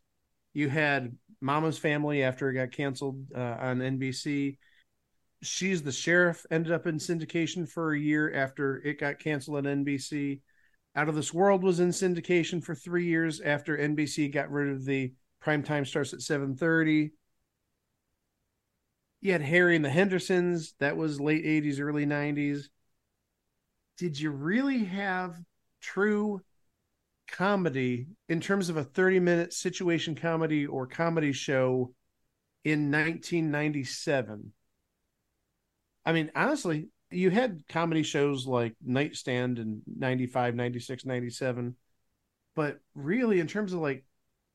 You had Mama's Family after it got canceled uh, on NBC. She's the Sheriff ended up in syndication for a year after it got canceled on NBC. Out of This World was in syndication for three years after NBC got rid of the prime time starts at 7.30. You had Harry and the Hendersons. That was late 80s, early 90s. Did you really have true comedy in terms of a 30 minute situation comedy or comedy show in 1997 i mean honestly you had comedy shows like nightstand in 95 96 97 but really in terms of like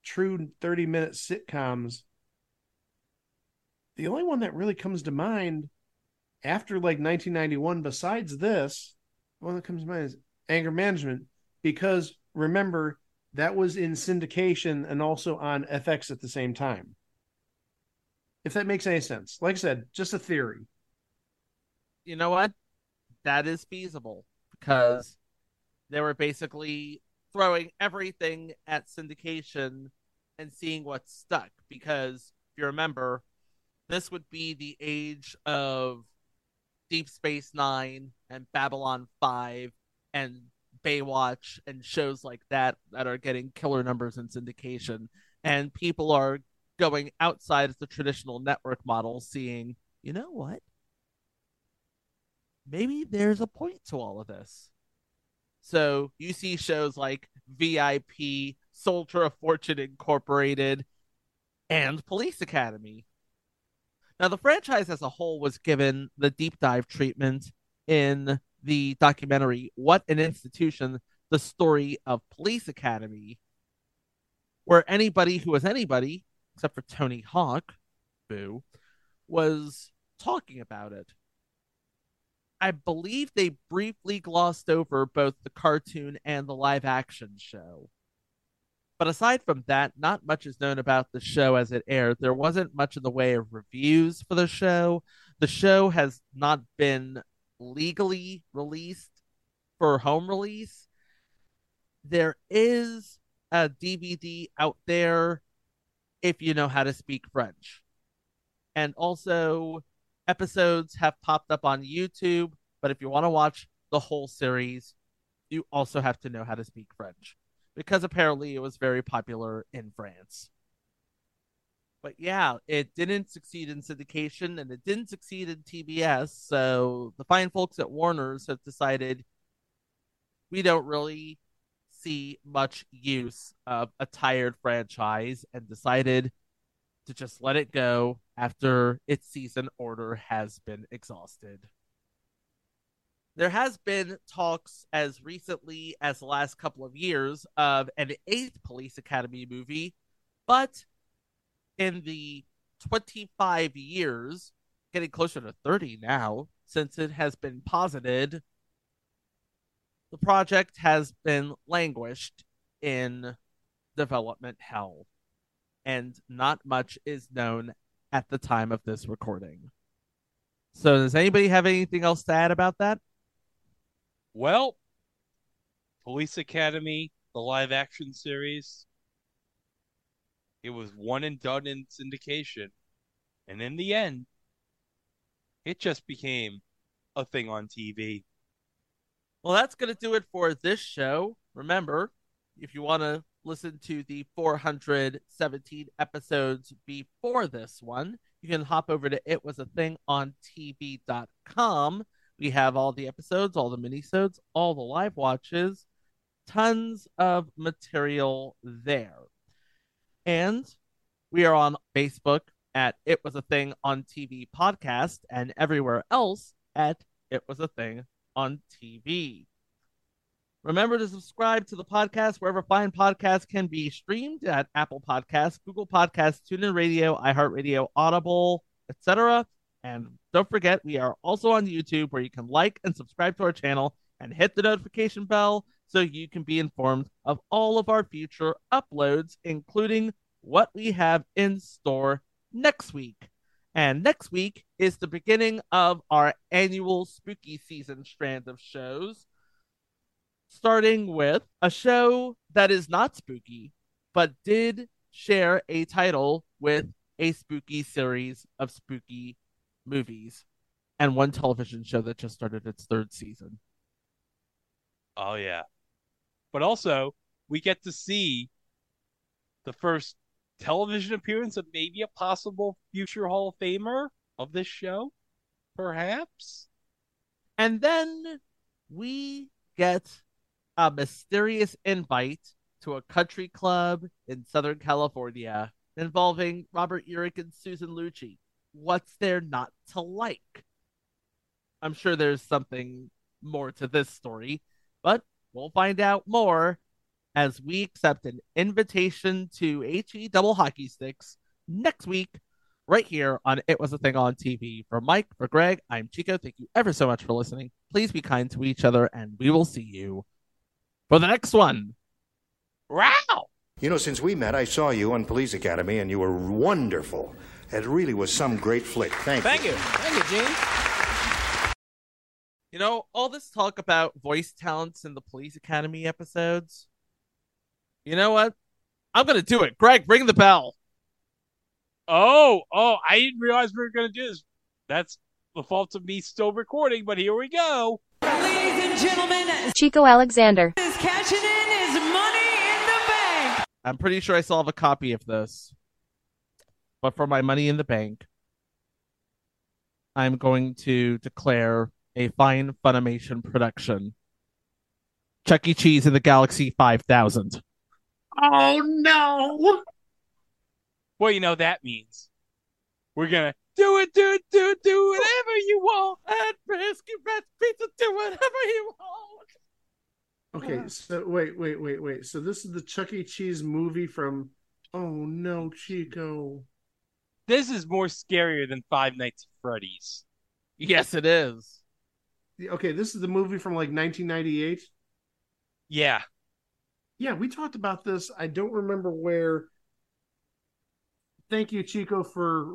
true 30 minute sitcoms the only one that really comes to mind after like 1991 besides this one that comes to mind is anger management because remember that was in syndication and also on FX at the same time. If that makes any sense. Like I said, just a theory. You know what? That is feasible because they were basically throwing everything at syndication and seeing what stuck. Because if you remember, this would be the age of Deep Space Nine and Babylon 5 and Baywatch and shows like that that are getting killer numbers in syndication. And people are going outside of the traditional network model, seeing, you know what? Maybe there's a point to all of this. So you see shows like VIP, Soldier of Fortune Incorporated, and Police Academy. Now, the franchise as a whole was given the deep dive treatment in the documentary What an Institution The Story of Police Academy, where anybody who was anybody, except for Tony Hawk, boo, was talking about it. I believe they briefly glossed over both the cartoon and the live action show. But aside from that, not much is known about the show as it aired. There wasn't much in the way of reviews for the show. The show has not been legally released for home release. There is a DVD out there if you know how to speak French. And also, episodes have popped up on YouTube, but if you want to watch the whole series, you also have to know how to speak French because apparently it was very popular in France. But yeah, it didn't succeed in syndication and it didn't succeed in TBS. So the fine folks at Warner's have decided we don't really see much use of a tired franchise and decided to just let it go after its season order has been exhausted. There has been talks as recently as the last couple of years of an eighth Police Academy movie, but in the 25 years, getting closer to 30 now, since it has been posited, the project has been languished in development hell, and not much is known at the time of this recording. So, does anybody have anything else to add about that? Well, Police Academy, the live action series, it was one and done in syndication. And in the end, it just became a thing on TV. Well, that's going to do it for this show. Remember, if you want to listen to the 417 episodes before this one, you can hop over to It Was a Thing on TV.com we have all the episodes, all the minisodes, all the live watches, tons of material there. And we are on Facebook at It Was a Thing on TV podcast and everywhere else at It Was a Thing on TV. Remember to subscribe to the podcast wherever fine podcasts can be streamed at Apple Podcasts, Google Podcasts, TuneIn Radio, iHeartRadio, Audible, etc. And don't forget, we are also on YouTube where you can like and subscribe to our channel and hit the notification bell so you can be informed of all of our future uploads, including what we have in store next week. And next week is the beginning of our annual spooky season strand of shows, starting with a show that is not spooky, but did share a title with a spooky series of spooky movies and one television show that just started its third season. Oh yeah. But also, we get to see the first television appearance of maybe a possible future Hall of Famer of this show, perhaps. And then we get a mysterious invite to a country club in Southern California involving Robert Urich and Susan Lucci what's there not to like? I'm sure there's something more to this story, but we'll find out more as we accept an invitation to HE double hockey sticks next week right here on It Was a Thing on TV. For Mike, for Greg, I'm Chico. Thank you ever so much for listening. Please be kind to each other, and we will see you for the next one. Wow! You know, since we met, I saw you on Police Academy, and you were wonderful. It really was some great flick. Thank, Thank you. Thank you, Gene. You know, all this talk about voice talents in the Police Academy episodes. You know what? I'm going to do it. Greg, ring the bell. Oh, oh, I didn't realize we were going to do this. That's the fault of me still recording, but here we go. Ladies and gentlemen, Chico Alexander. is cashing in his money in the bank. I'm pretty sure I still have a copy of this. But for my money in the bank, I'm going to declare a fine Funimation production. Chuck E. Cheese in the Galaxy 5000. Oh no! Well, you know that means we're gonna do it, do it, do it, do whatever you want. At Risky Red Pizza, do whatever you want. Okay, so wait, wait, wait, wait. So this is the Chuck E. Cheese movie from. Oh no, Chico! This is more scarier than Five Nights at Freddy's. Yes, it is. Okay, this is the movie from like 1998. Yeah. Yeah, we talked about this. I don't remember where. Thank you, Chico, for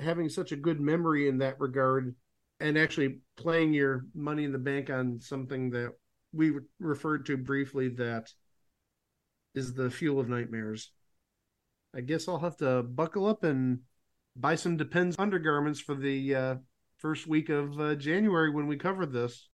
having such a good memory in that regard and actually playing your money in the bank on something that we re- referred to briefly that is the fuel of nightmares. I guess I'll have to buckle up and buy some Depends undergarments for the uh, first week of uh, January when we cover this.